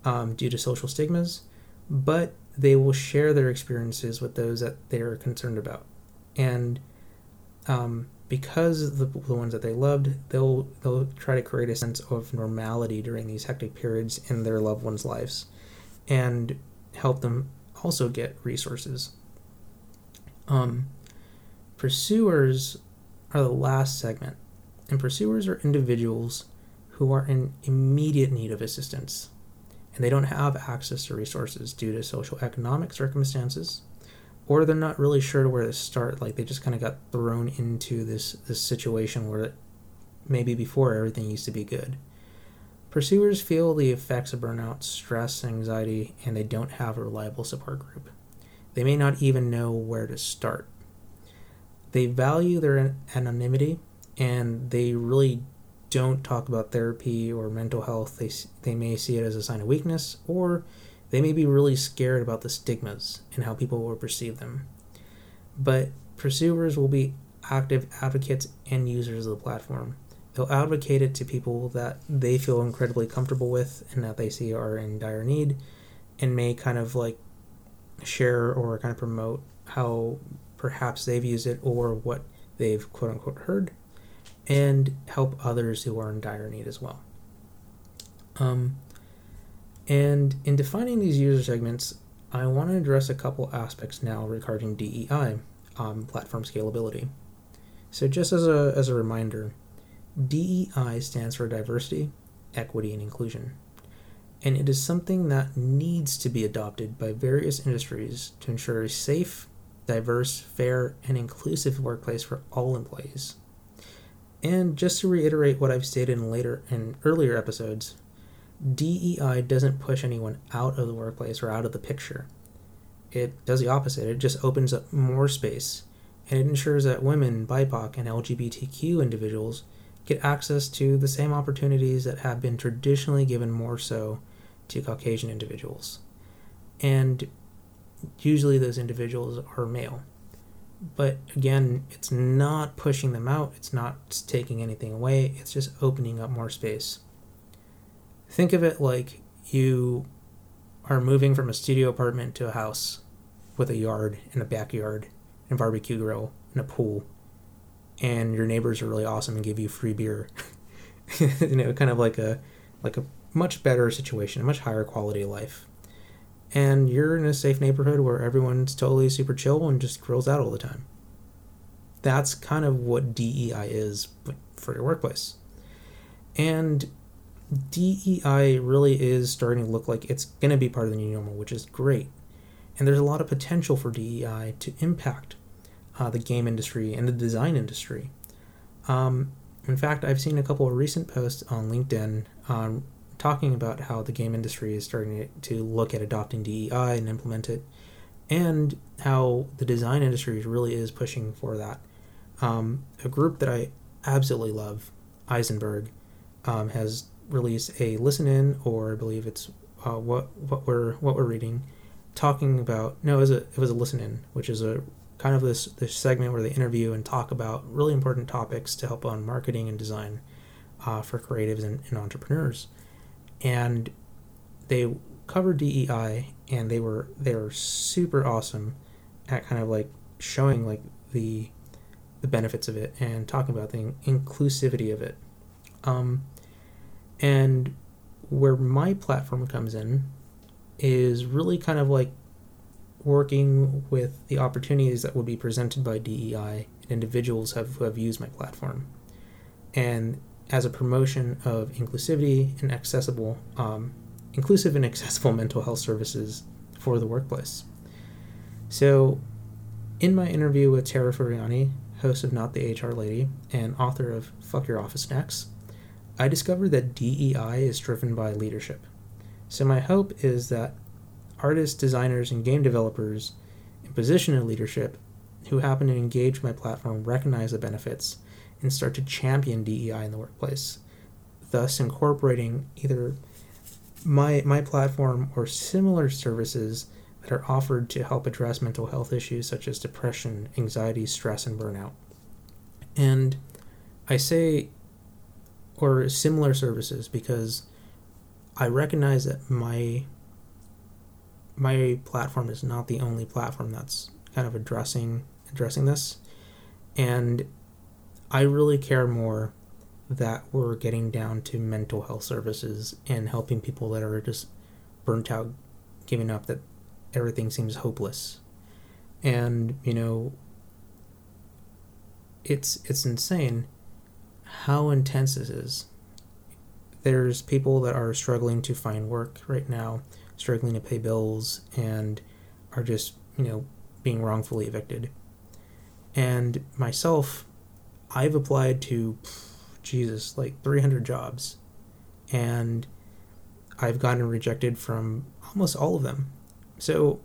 um, due to social stigmas, but they will share their experiences with those that they are concerned about, and um, because the, the ones that they loved, they'll they'll try to create a sense of normality during these hectic periods in their loved ones' lives, and help them also get resources. Um, pursuers are the last segment, and pursuers are individuals who are in immediate need of assistance, and they don't have access to resources due to social economic circumstances or they're not really sure where to start. Like they just kind of got thrown into this this situation where maybe before everything used to be good. Pursuers feel the effects of burnout, stress, anxiety, and they don't have a reliable support group. They may not even know where to start. They value their anonymity and they really don't talk about therapy or mental health. They, they may see it as a sign of weakness or they may be really scared about the stigmas and how people will perceive them. But pursuers will be active advocates and users of the platform. They'll advocate it to people that they feel incredibly comfortable with and that they see are in dire need and may kind of like share or kind of promote how perhaps they've used it or what they've quote unquote heard and help others who are in dire need as well. Um, and in defining these user segments, I want to address a couple aspects now regarding DEI, um, platform scalability. So, just as a, as a reminder, DEI stands for diversity, equity, and inclusion. And it is something that needs to be adopted by various industries to ensure a safe, diverse, fair, and inclusive workplace for all employees. And just to reiterate what I've stated in later in earlier episodes, DEI doesn't push anyone out of the workplace or out of the picture. It does the opposite. It just opens up more space and it ensures that women, BIPOC, and LGBTQ individuals get access to the same opportunities that have been traditionally given more so to Caucasian individuals. And usually those individuals are male. But again, it's not pushing them out, it's not taking anything away, it's just opening up more space. Think of it like you are moving from a studio apartment to a house with a yard and a backyard and a barbecue grill and a pool and your neighbors are really awesome and give you free beer. you know, kind of like a like a much better situation, a much higher quality life. And you're in a safe neighborhood where everyone's totally super chill and just grills out all the time. That's kind of what DEI is for your workplace. And DEI really is starting to look like it's going to be part of the new normal, which is great. And there's a lot of potential for DEI to impact uh, the game industry and the design industry. Um, in fact, I've seen a couple of recent posts on LinkedIn um, talking about how the game industry is starting to look at adopting DEI and implement it, and how the design industry really is pushing for that. Um, a group that I absolutely love, Ayzenberg, um, has released a listen in, or I believe it's uh, what what we're what we're reading, talking about. No, it was a it was a listen in, which is a kind of this this segment where they interview and talk about really important topics to help on marketing and design uh, for creatives and, and entrepreneurs, and they covered DEI and they were they were super awesome at kind of like showing like the the benefits of it and talking about the inclusivity of it. Um, and where my platform comes in is really kind of like working with the opportunities that would be presented by DEI and individuals have, who have used my platform. And as a promotion of inclusivity and accessible, um, inclusive and accessible mental health services for the workplace. So, in my interview with Tara Furiani, host of Not the HR Lady and author of Fuck Your Office Next, I discovered that DEI is driven by leadership. So, my hope is that artists, designers, and game developers in position of leadership who happen to engage my platform recognize the benefits and start to champion DEI in the workplace, thus incorporating either my my platform or similar services that are offered to help address mental health issues such as depression, anxiety, stress, and burnout. And I say or similar services because I recognize that my my platform is not the only platform that's kind of addressing addressing this. And I really care more that we're getting down to mental health services and helping people that are just burnt out giving up that everything seems hopeless. And you know it's it's insane how intense this is there's people that are struggling to find work right now struggling to pay bills and are just you know being wrongfully evicted and myself i've applied to jesus like 300 jobs and i've gotten rejected from almost all of them so,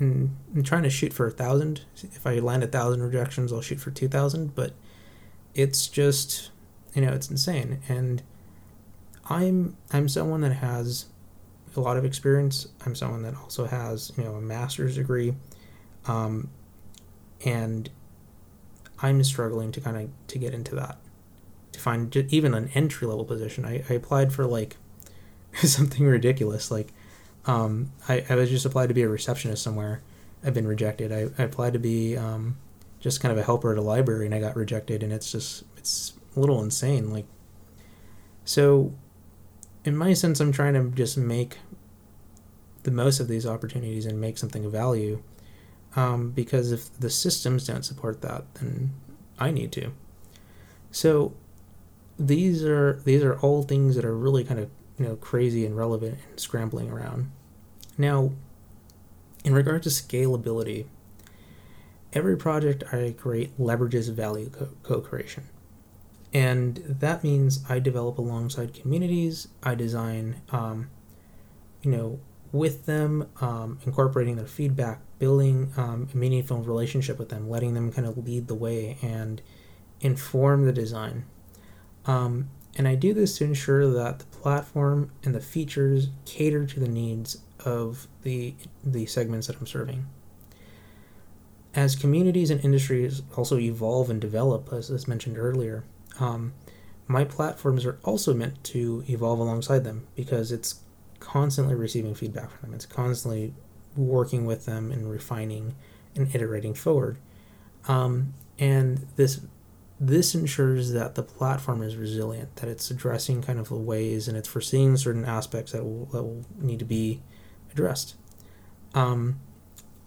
I'm trying to shoot for a thousand. If I land a thousand rejections, I'll shoot for two thousand. But it's just, you know, it's insane. And I'm I'm someone that has a lot of experience. I'm someone that also has you know a master's degree, um, and I'm struggling to kind of to get into that, to find even an entry level position. I, I applied for like something ridiculous like um, I, I was just applied to be a receptionist somewhere. I've been rejected. I, I applied to be um, just kind of a helper at a library and I got rejected. And it's just, it's a little insane. Like, so in my sense, I'm trying to just make the most of these opportunities and make something of value. Um, because if the systems don't support that, then I need to. So these are these are all things that are really kind of you know crazy and relevant and scrambling around. Now, in regard to scalability, every project I create leverages value co creation. And that means I develop alongside communities, I design, um, you know, with them, um, incorporating their feedback, building um, a meaningful relationship with them, letting them kind of lead the way and inform the design. Um, and I do this to ensure that the platform and the features cater to the needs of the, the segments that I'm serving. As communities and industries also evolve and develop, as, as mentioned earlier, um, my platforms are also meant to evolve alongside them because it's constantly receiving feedback from them. It's constantly working with them and refining and iterating forward. Um, and this this ensures that the platform is resilient, that it's addressing kind of the ways and it's foreseeing certain aspects that will, that will need to be addressed. Um,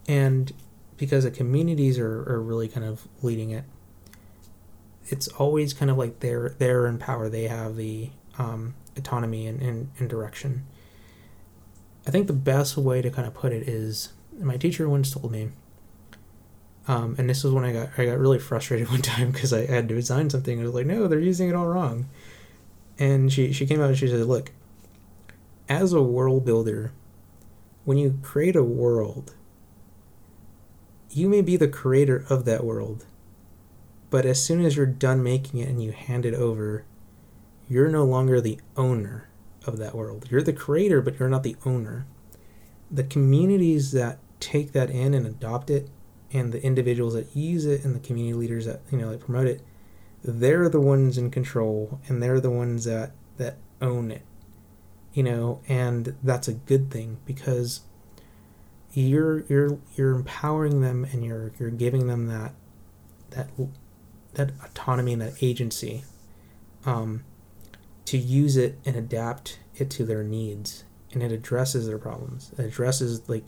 and because the communities are, are really kind of leading it, it's always kind of like they're they're in power. They have the um, autonomy and, and, and direction. I think the best way to kind of put it is my teacher once told me um, and this was when I got I got really frustrated one time because I had to design something. I was like, no, they're using it all wrong. And she she came out and she said, look, as a world builder, when you create a world, you may be the creator of that world, but as soon as you're done making it and you hand it over, you're no longer the owner of that world. You're the creator, but you're not the owner. The communities that take that in and adopt it and the individuals that use it and the community leaders that you know that promote it they're the ones in control and they're the ones that that own it you know and that's a good thing because you're you're you're empowering them and you're you're giving them that that that autonomy and that agency um, to use it and adapt it to their needs and it addresses their problems it addresses like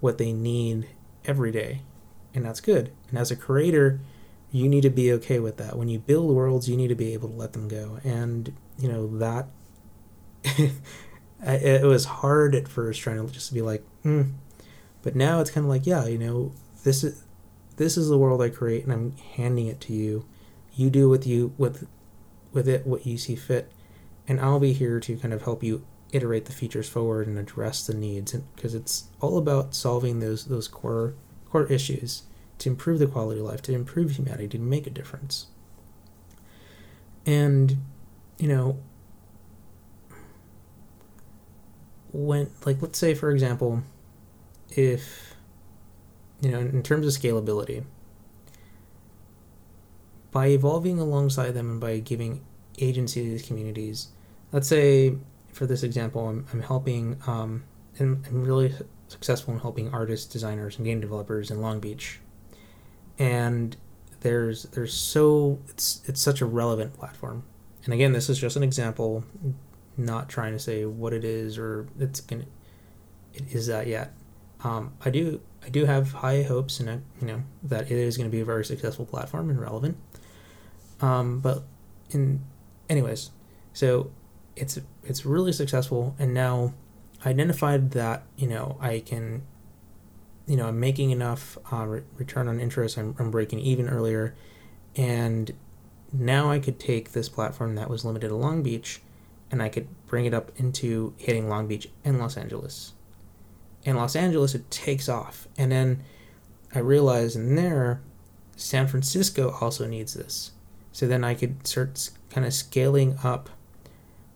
what they need every day and that's good. And as a creator, you need to be okay with that. When you build worlds, you need to be able to let them go. And, you know, that it was hard at first trying to just be like, hmm. But now it's kind of like, yeah, you know, this is this is the world I create and I'm handing it to you. You do with you with with it what you see fit. And I'll be here to kind of help you iterate the features forward and address the needs because it's all about solving those those core core issues to improve the quality of life, to improve humanity, to make a difference. And, you know, when, like, let's say, for example, if, you know, in terms of scalability, by evolving alongside them and by giving agency to these communities, let's say, for this example, I'm, I'm helping, um, and I'm really successful in helping artists, designers, and game developers in Long Beach. And there's there's so it's it's such a relevant platform. And again, this is just an example, not trying to say what it is or it's gonna it is that yet. Um, I do I do have high hopes and you know that it is going to be a very successful platform and relevant. Um, but in anyways, so it's it's really successful and now I identified that you know I can, you know, I'm making enough uh, re- return on interest. I'm, I'm breaking even earlier, and now I could take this platform that was limited to Long Beach, and I could bring it up into hitting Long Beach and Los Angeles. In Los Angeles, it takes off, and then I realized in there, San Francisco also needs this. So then I could start kind of scaling up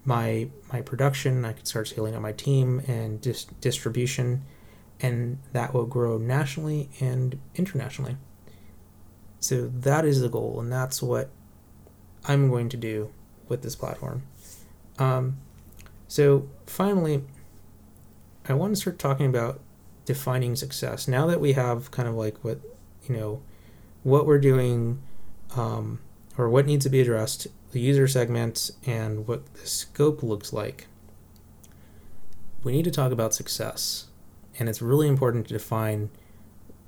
my my production. I could start scaling up my team and dis- distribution, and that will grow nationally and internationally. So that is the goal, and that's what I'm going to do with this platform. Um, so finally, I want to start talking about defining success. Now that we have kind of like what you know, what we're doing, um, or what needs to be addressed the user segments, and what the scope looks like, we need to talk about success. And it's really important to define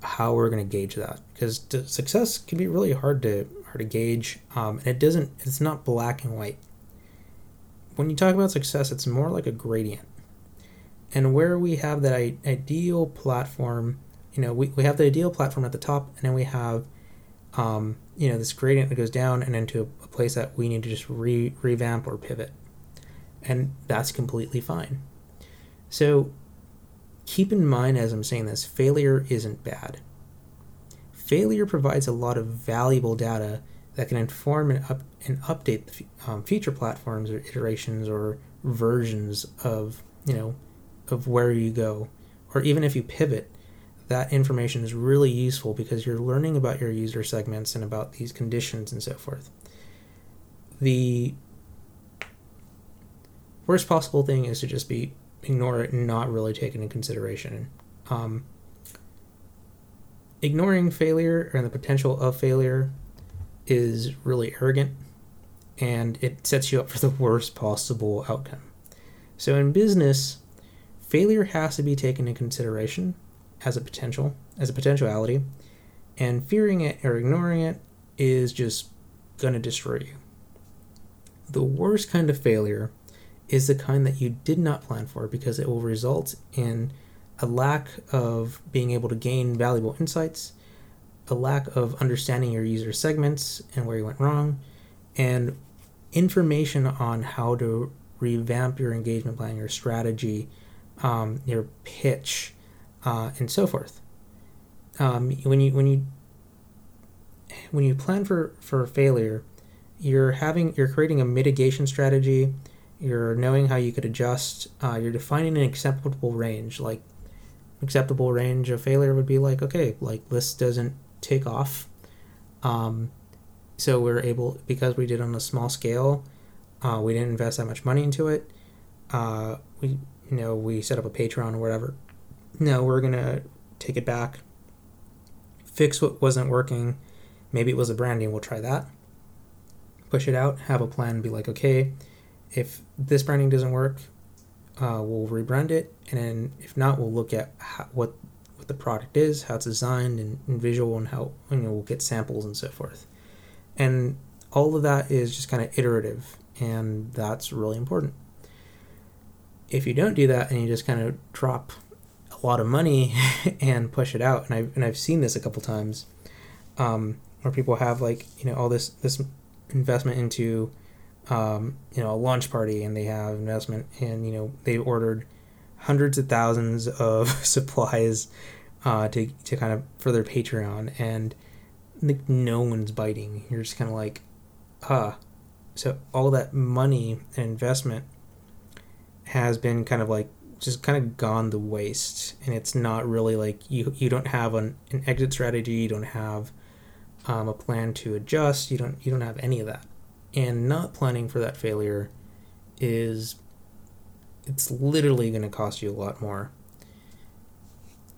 how we're going to gauge that because success can be really hard to hard to gauge um, and it doesn't it's not black and white when you talk about success it's more like a gradient and where we have that ideal platform you know we, we have the ideal platform at the top and then we have um, you know this gradient that goes down and into a place that we need to just re- revamp or pivot. And that's completely fine. So keep in mind as i'm saying this failure isn't bad. Failure provides a lot of valuable data that can inform and, up, and update the um, feature platforms or iterations or versions of you know of where you go or even if you pivot that information is really useful because you're learning about your user segments and about these conditions and so forth. The worst possible thing is to just be ignore it and not really take it into consideration. Um, ignoring failure and the potential of failure is really arrogant and it sets you up for the worst possible outcome. So in business, failure has to be taken into consideration as a potential, as a potentiality, and fearing it or ignoring it is just going to destroy you. The worst kind of failure is the kind that you did not plan for because it will result in a lack of being able to gain valuable insights, a lack of understanding your user segments and where you went wrong, and information on how to revamp your engagement plan, your strategy, um, your pitch, uh, and so forth. Um, when you when you when you plan for for failure, you're having you're creating a mitigation strategy. You're knowing how you could adjust. Uh, you're defining an acceptable range. Like acceptable range of failure would be like okay, like this doesn't take off. Um, so we're able because we did on a small scale. Uh, we didn't invest that much money into it. Uh, we you know we set up a Patreon or whatever. No, we're gonna take it back, fix what wasn't working. Maybe it was the branding. We'll try that. Push it out. Have a plan. Be like, okay, if this branding doesn't work, uh, we'll rebrand it, and then if not, we'll look at how, what what the product is, how it's designed, and, and visual, and how you know we'll get samples and so forth. And all of that is just kind of iterative, and that's really important. If you don't do that and you just kind of drop a lot of money and push it out, and I've, and I've seen this a couple times, um, where people have like you know all this this investment into um, you know a launch party, and they have investment, and you know they ordered hundreds of thousands of supplies uh, to to kind of for their Patreon, and like no one's biting. You're just kind of like, ah. So all that money and investment has been kind of like just kind of gone to waste, and it's not really like you you don't have an, an exit strategy. You don't have um, a plan to adjust. You don't you don't have any of that, and not planning for that failure is it's literally going to cost you a lot more.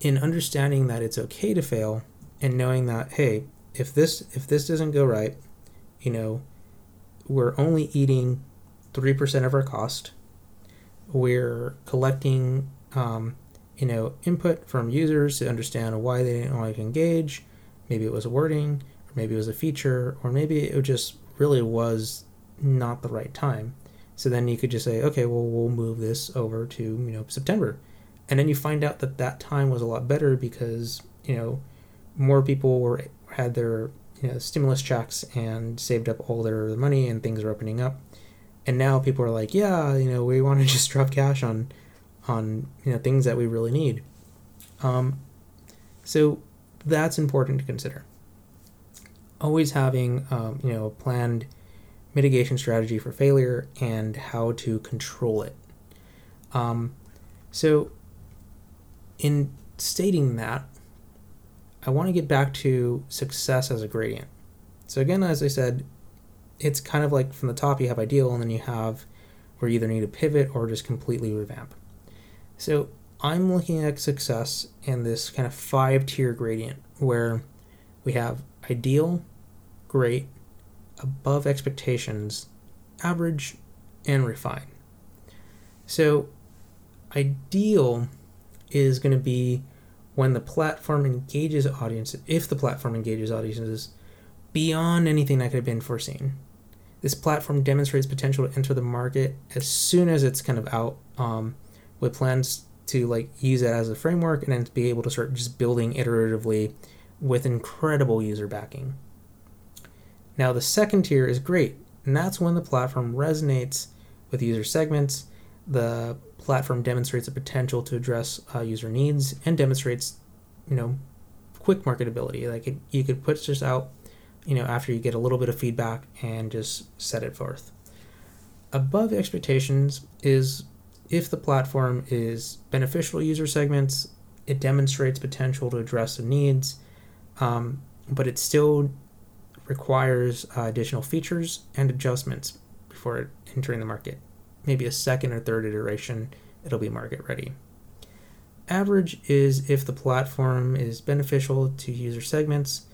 In understanding that it's okay to fail and knowing that hey, if this if this doesn't go right, you know, we're only eating three percent of our cost. We're collecting, um, you know, input from users to understand why they didn't want to engage. Maybe it was a wording, or maybe it was a feature, or maybe it just really was not the right time. So then you could just say, okay, well, we'll move this over to you know September, and then you find out that that time was a lot better because you know more people were had their you know, stimulus checks and saved up all their money and things are opening up. And now people are like, yeah, you know, we want to just drop cash on on you know things that we really need. Um, so that's important to consider. Always having um, you know a planned mitigation strategy for failure and how to control it. Um, so in stating that, I want to get back to success as a gradient. So again, as I said, it's kind of like from the top you have ideal, and then you have where you either need to pivot or just completely revamp. So I'm looking at success in this kind of five tier gradient where we have ideal, great, above expectations, average, and refine. So ideal is going to be when the platform engages audiences, if the platform engages audiences beyond anything that could have been foreseen. This platform demonstrates potential to enter the market as soon as it's kind of out, um, with plans to like use it as a framework and then be able to start just building iteratively with incredible user backing. Now the second tier is great, and that's when the platform resonates with user segments the platform demonstrates a potential to address uh, user needs and demonstrates, you know, quick marketability. Like it, you could put this out, you know, after you get a little bit of feedback and just set it forth. Above expectations is if the platform is beneficial to user segments, it demonstrates potential to address the needs, um, but it still requires uh, additional features and adjustments before entering the market maybe a second or third iteration, it'll be market ready. Average is if the platform is beneficial to user segments,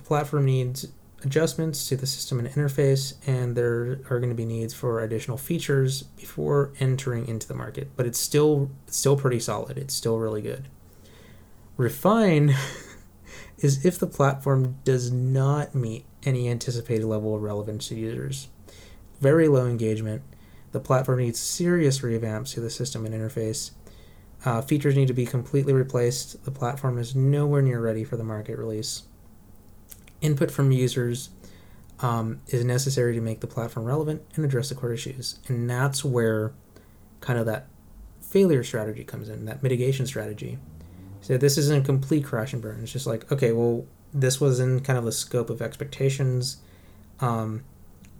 the platform needs adjustments to the system and interface, and there are going to be needs for additional features before entering into the market. But it's still it's still pretty solid. It's still really good. Refine is if the platform does not meet any anticipated level of relevance to users. Very low engagement. The platform needs serious revamps to the system and interface. Uh, features need to be completely replaced. The platform is nowhere near ready for the market release input from users um, is necessary to make the platform relevant and address the core issues. And that's where kind of that failure strategy comes in, that mitigation strategy. So this isn't a complete crash and burn. It's just like, okay, well, this was in kind of the scope of expectations, um,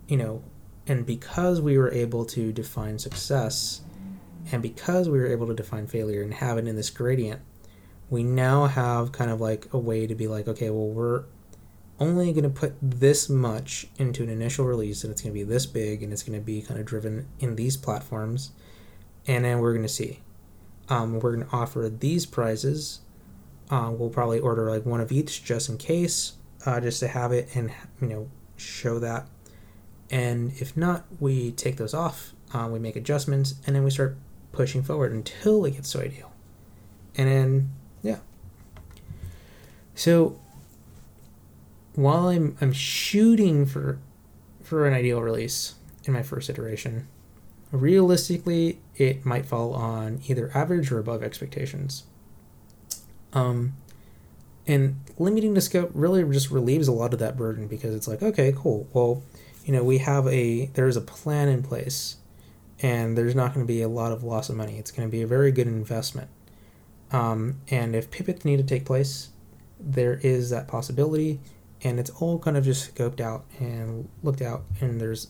you know, and because we were able to define success and because we were able to define failure and have it in this gradient, we now have kind of like a way to be like, okay, well, we're only going to put this much into an initial release and it's going to be this big and it's going to be kind of driven in these platforms and then we're going to see. Um, we're going to offer these prizes. Uh, we'll probably order like one of each just in case uh, just to have it and you know show that. And if not we take those off uh, we make adjustments and then we start pushing forward until it gets so ideal. And then yeah. So while I'm I'm shooting for for an ideal release in my first iteration, realistically it might fall on either average or above expectations. Um, and limiting the scope really just relieves a lot of that burden because it's like okay cool. Well you know we have a there's a plan in place and there's not going to be a lot of loss of money. It's going to be a very good investment. Um, and if pivots need to take place there is that possibility and it's all kind of just scoped out and looked out and there's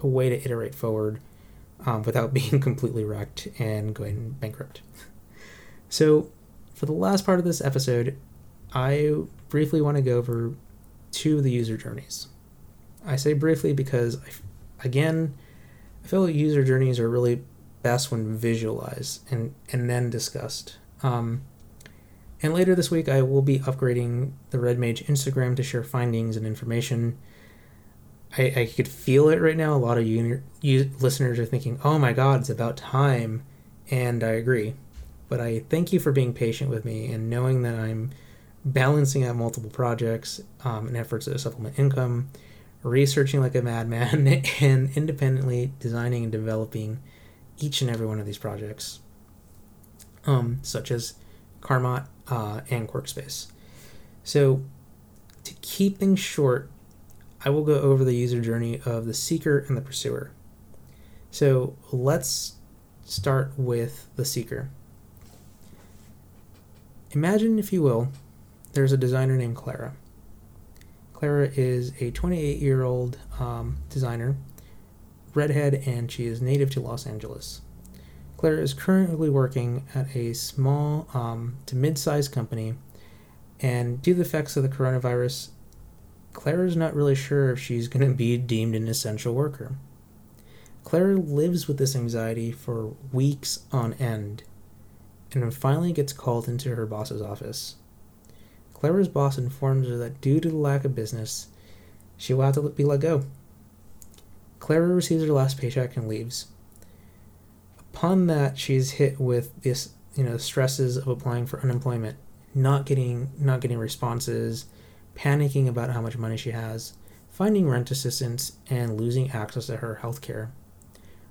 a way to iterate forward um, without being completely wrecked and going bankrupt. So for the last part of this episode i briefly want to go over two of the user journeys. I say briefly because again i feel like user journeys are really best when visualized and, and then discussed. Um, and later this week, I will be upgrading the Red Mage Instagram to share findings and information. I, I could feel it right now. A lot of you, you listeners are thinking, oh my God, it's about time. And I agree. But I thank you for being patient with me and knowing that I'm balancing out multiple projects um, in efforts to supplement income, researching like a madman, and independently designing and developing each and every one of these projects, um, such as Karrmot uh, and Quarkspace. So, to keep things short, I will go over the user journey of the seeker and the pursuer. So, let's start with the seeker. Imagine, if you will, there's a designer named Clara. Clara is a 28 year old um, designer, redhead, and she is native to Los Angeles. Claire is currently working at a small um, to mid sized company, and due to the effects of the coronavirus, Claire is not really sure if she's going to be deemed an essential worker. Claire lives with this anxiety for weeks on end, and finally gets called into her boss's office. Clara's boss informs her that due to the lack of business, she will have to be let go. Clara receives her last paycheck and leaves upon that she's hit with this you know stresses of applying for unemployment not getting not getting responses panicking about how much money she has finding rent assistance and losing access to her health care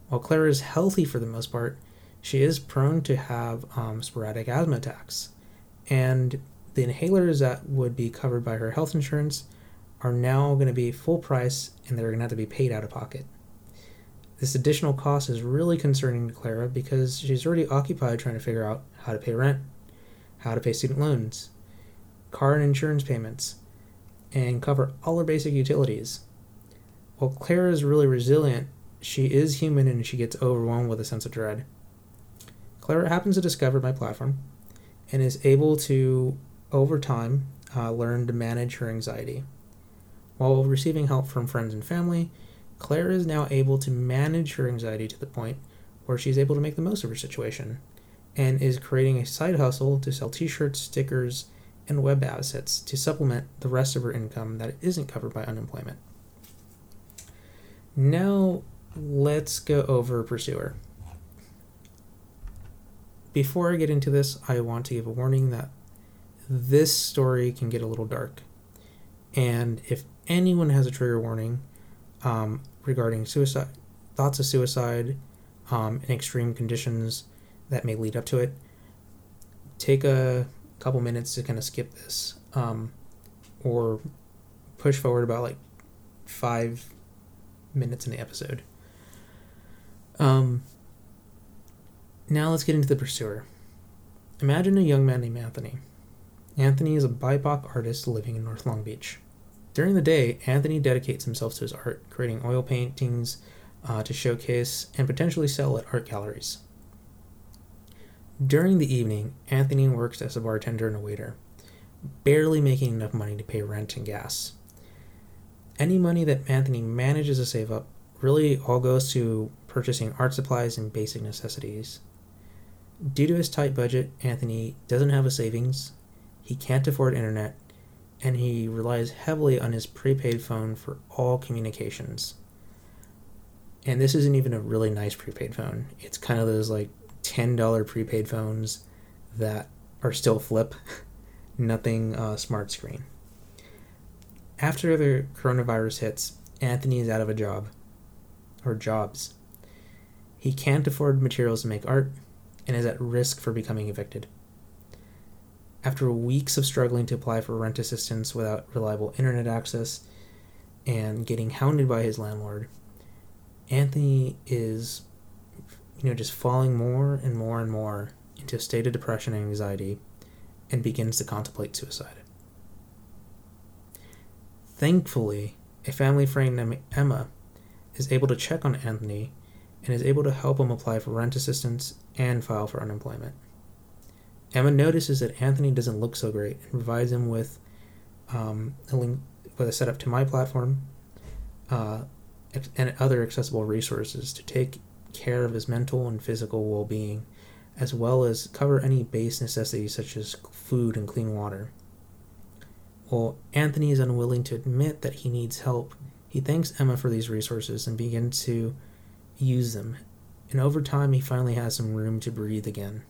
while clara is healthy for the most part she is prone to have um, sporadic asthma attacks. And the inhalers that would be covered by her health insurance are now going to be full price and they're going to have to be paid out of pocket this additional cost is really concerning to Clara because she's already occupied trying to figure out how to pay rent, how to pay student loans, car and insurance payments, and cover all her basic utilities. While Clara is really resilient, she is human and she gets overwhelmed with a sense of dread. Clara happens to discover my platform and is able to, over time, uh, learn to manage her anxiety. While receiving help from friends and family, Claire is now able to manage her anxiety to the point where she's able to make the most of her situation and is creating a side hustle to sell t shirts, stickers, and web assets to supplement the rest of her income that isn't covered by unemployment. Now, let's go over Pursuer. Before I get into this, I want to give a warning that this story can get a little dark. And if anyone has a trigger warning um, regarding suicide, thoughts of suicide, um, and extreme conditions that may lead up to it, take a couple minutes to kind of skip this um, or push forward about like five minutes in the episode. Um, now let's get into the pursuer. Imagine a young man named Anthony. Anthony is a BIPOC artist living in North Long Beach. During the day, Anthony dedicates himself to his art, creating oil paintings uh, to showcase and potentially sell at art galleries. During the evening, Anthony works as a bartender and a waiter, barely making enough money to pay rent and gas. Any money that Anthony manages to save up really all goes to purchasing art supplies and basic necessities. Due to his tight budget, Anthony doesn't have a savings, he can't afford internet, and he relies heavily on his prepaid phone for all communications. And this isn't even a really nice prepaid phone. It's kind of those like $10 prepaid phones that are still flip, nothing uh, smart screen. After the coronavirus hits, Anthony is out of a job, or jobs. He can't afford materials to make art and is at risk for becoming evicted. After weeks of struggling to apply for rent assistance without reliable internet access and getting hounded by his landlord, Anthony is, you know, just falling more and more and more into a state of depression and anxiety and begins to contemplate suicide. Thankfully, a family friend named Emma is able to check on Anthony and is able to help him apply for rent assistance and file for unemployment. Emma notices that Anthony doesn't look so great and provides him with um, a link with a setup to my platform uh, and other accessible resources to take care of his mental and physical well being, as well as cover any base necessities such as food and clean water. While Anthony is unwilling to admit that he needs help, he thanks Emma for these resources and begins to use them. And over time, he finally has some room to breathe again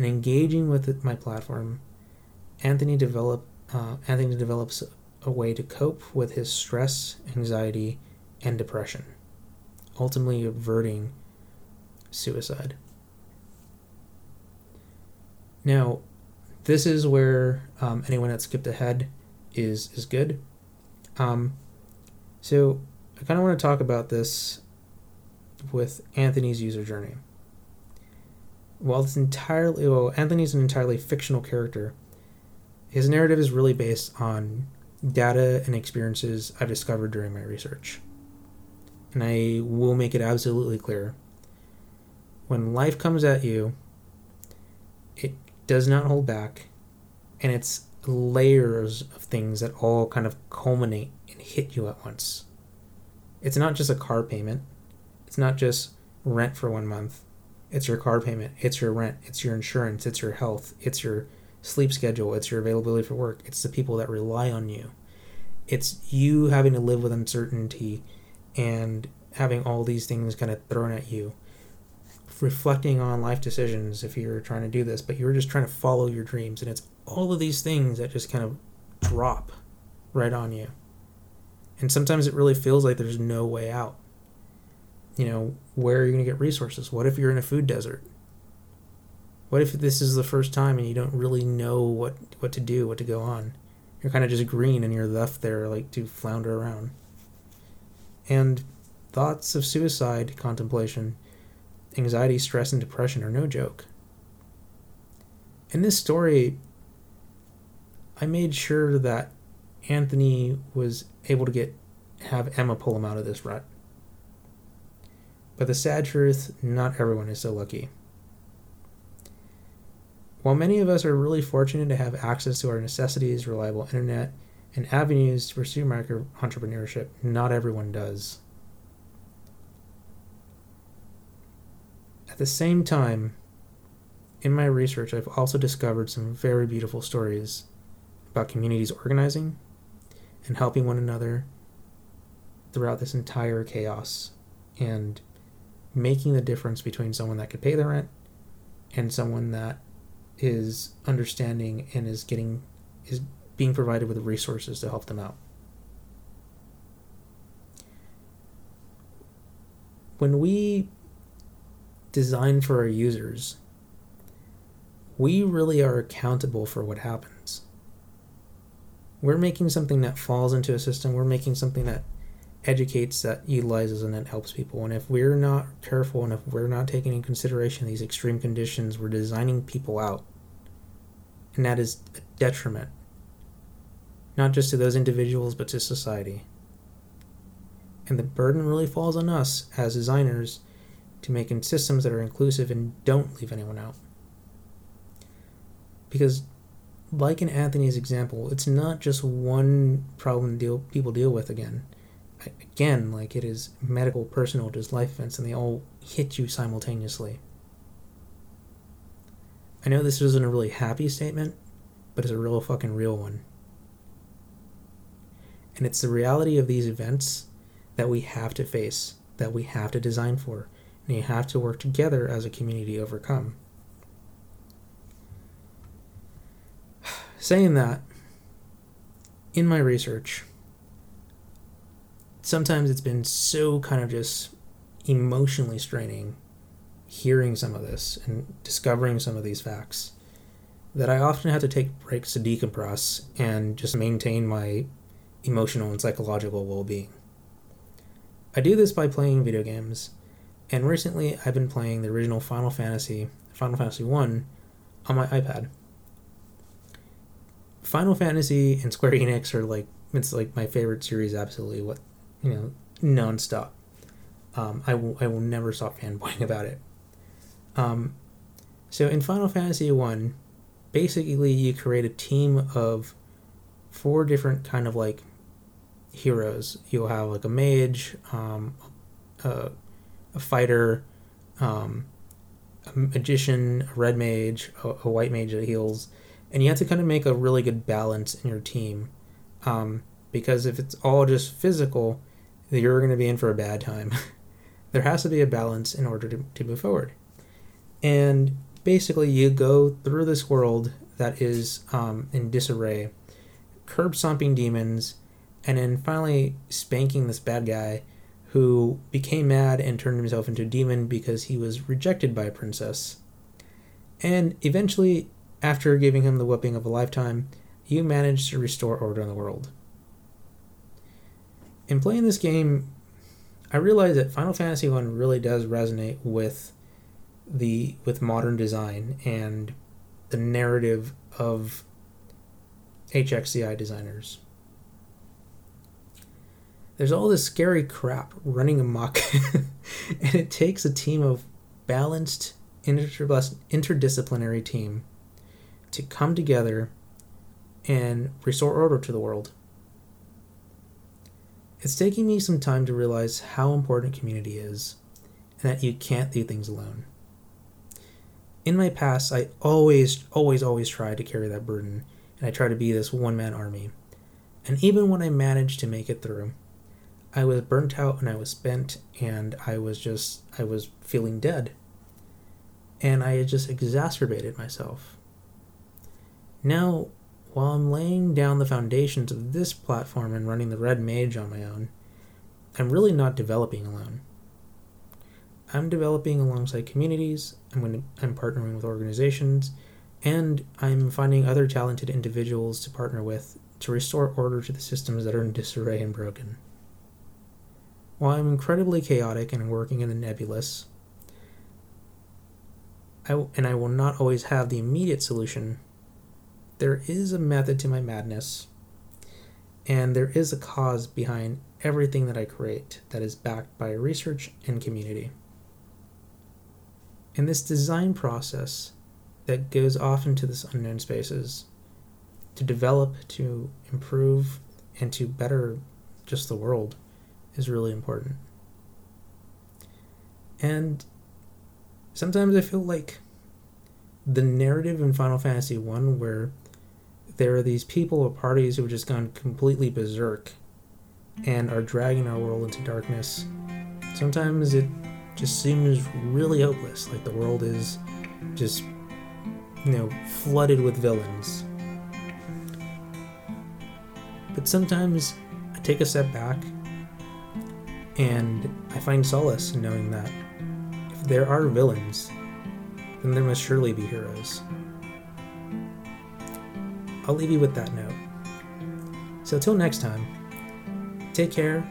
in engaging with my platform, Anthony develop uh, Anthony develops a way to cope with his stress, anxiety, and depression, ultimately averting suicide. Now, this is where um, anyone that skipped ahead is is good. Um, so I kind of want to talk about this with Anthony's user journey while it's entirely well, Anthony's an entirely fictional character. His narrative is really based on data and experiences I've discovered during my research. And I will make it absolutely clear. When life comes at you, it does not hold back, and it's layers of things that all kind of culminate and hit you at once. It's not just a car payment, it's not just rent for one month it's your car payment, it's your rent, it's your insurance, it's your health, it's your sleep schedule, it's your availability for work, it's the people that rely on you. It's you having to live with uncertainty and having all these things kind of thrown at you. Reflecting on life decisions if you're trying to do this, but you're just trying to follow your dreams. And it's all of these things that just kind of drop right on you. And sometimes it really feels like there's no way out you know, where are you going to get resources? What if you're in a food desert? What if this is the first time and you don't really know what, what to do, what to go on? You're kind of just green and you're left there like to flounder around. And thoughts of suicide, contemplation, anxiety, stress, and depression are no joke. In this story, I made sure that Anthony was able to get have Emma pull him out of this rut. But the sad truth, not everyone is so lucky. While many of us are really fortunate to have access to our necessities, reliable internet, and avenues to pursue micro entrepreneurship, not everyone does. At the same time, in my research, I've also discovered some very beautiful stories about communities organizing and helping one another throughout this entire chaos and making the difference between someone that could pay the rent and someone that is understanding and is getting is being provided with resources to help them out. When we design for our users, we really are accountable for what happens. We're making something that falls into a system, we're making something that educates, that utilizes, and that helps people. And if we're not careful and if we're not taking in consideration these extreme conditions, we're designing people out. And that is a detriment, not just to those individuals, but to society. And the burden really falls on us as designers to make systems that are inclusive and don't leave anyone out. Because, like in Anthony's example, it's not just one problem deal people deal with again again, like it is medical, personal, just life events, and they all hit you simultaneously. I know this isn't a really happy statement, but it's a real fucking real one. And it's the reality of these events that we have to face, that we have to design for, and you have to work together as a community to overcome. Saying that, in my research, sometimes it's been so kind of just emotionally straining hearing some of this and discovering some of these facts that I often have to take breaks to decompress and just maintain my emotional and psychological well being. I do this by playing video games, and recently I've been playing the original Final Fantasy, Final Fantasy 1, on my iPad. Final Fantasy and Square Enix are like it's like my favorite series absolutely what you know, nonstop. Um, I will I will never stop fanboying about it. Um, so in Final Fantasy One, basically you create a team of four different kind of like heroes. You'll have like a mage, um, a, a fighter, um, a magician, a red mage, a, a, white mage that heals, and you have to kind of make a really good balance in your team. Um, because if it's all just physical, you're going to be in for a bad time. there has to be a balance in order to, to move forward. And basically, you go through this world that is um, in disarray, curb stomping demons, and then finally spanking this bad guy who became mad and turned himself into a demon because he was rejected by a princess. And eventually, after giving him the whipping of a lifetime, you manage to restore order in the world in playing this game, I realized that Final Fantasy One really does resonate with the with modern design and the narrative of HXCI designers. There's all this scary crap running amok, and it takes a team of balanced, interdisciplinary team to come together and restore order to the world. It's taking me some time to realize how important community is and that you can't do things alone. In my past, I always, always, always tried to carry that burden and I tried to be this one man army. And even when I managed to make it through, I was burnt out and I was spent and I was just, I was feeling dead. And I had just exacerbated myself. Now, while I'm laying down the foundations of this platform and running the Red Mage on my own, I'm really not developing alone. I'm developing alongside communities, I'm, I'm partnering with organizations, and I'm finding other talented individuals to partner with to restore order to the systems that are in disarray and broken. While I'm incredibly chaotic and working in the nebulous, I, and I will not always have the immediate solution there is a method to my madness, and there is a cause behind everything that I create that is backed by research and community. In this design process that goes off into this unknown spaces to develop, to improve, and to better just the world is really important. And sometimes I feel like the narrative in Final Fantasy 1 where there are these people or parties who have just gone completely berserk and are dragging our world into darkness. Sometimes it just seems really hopeless, like the world is just, you know, flooded with villains. But sometimes I take a step back and I find solace in knowing that if there are villains, then there must surely be heroes. I'll leave you with that note. So, till next time, take care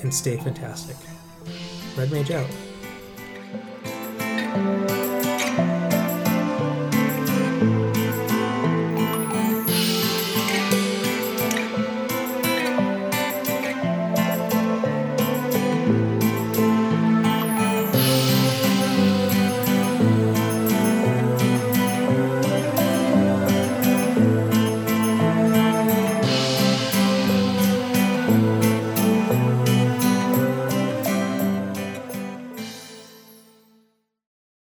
and stay fantastic. Red Mage out.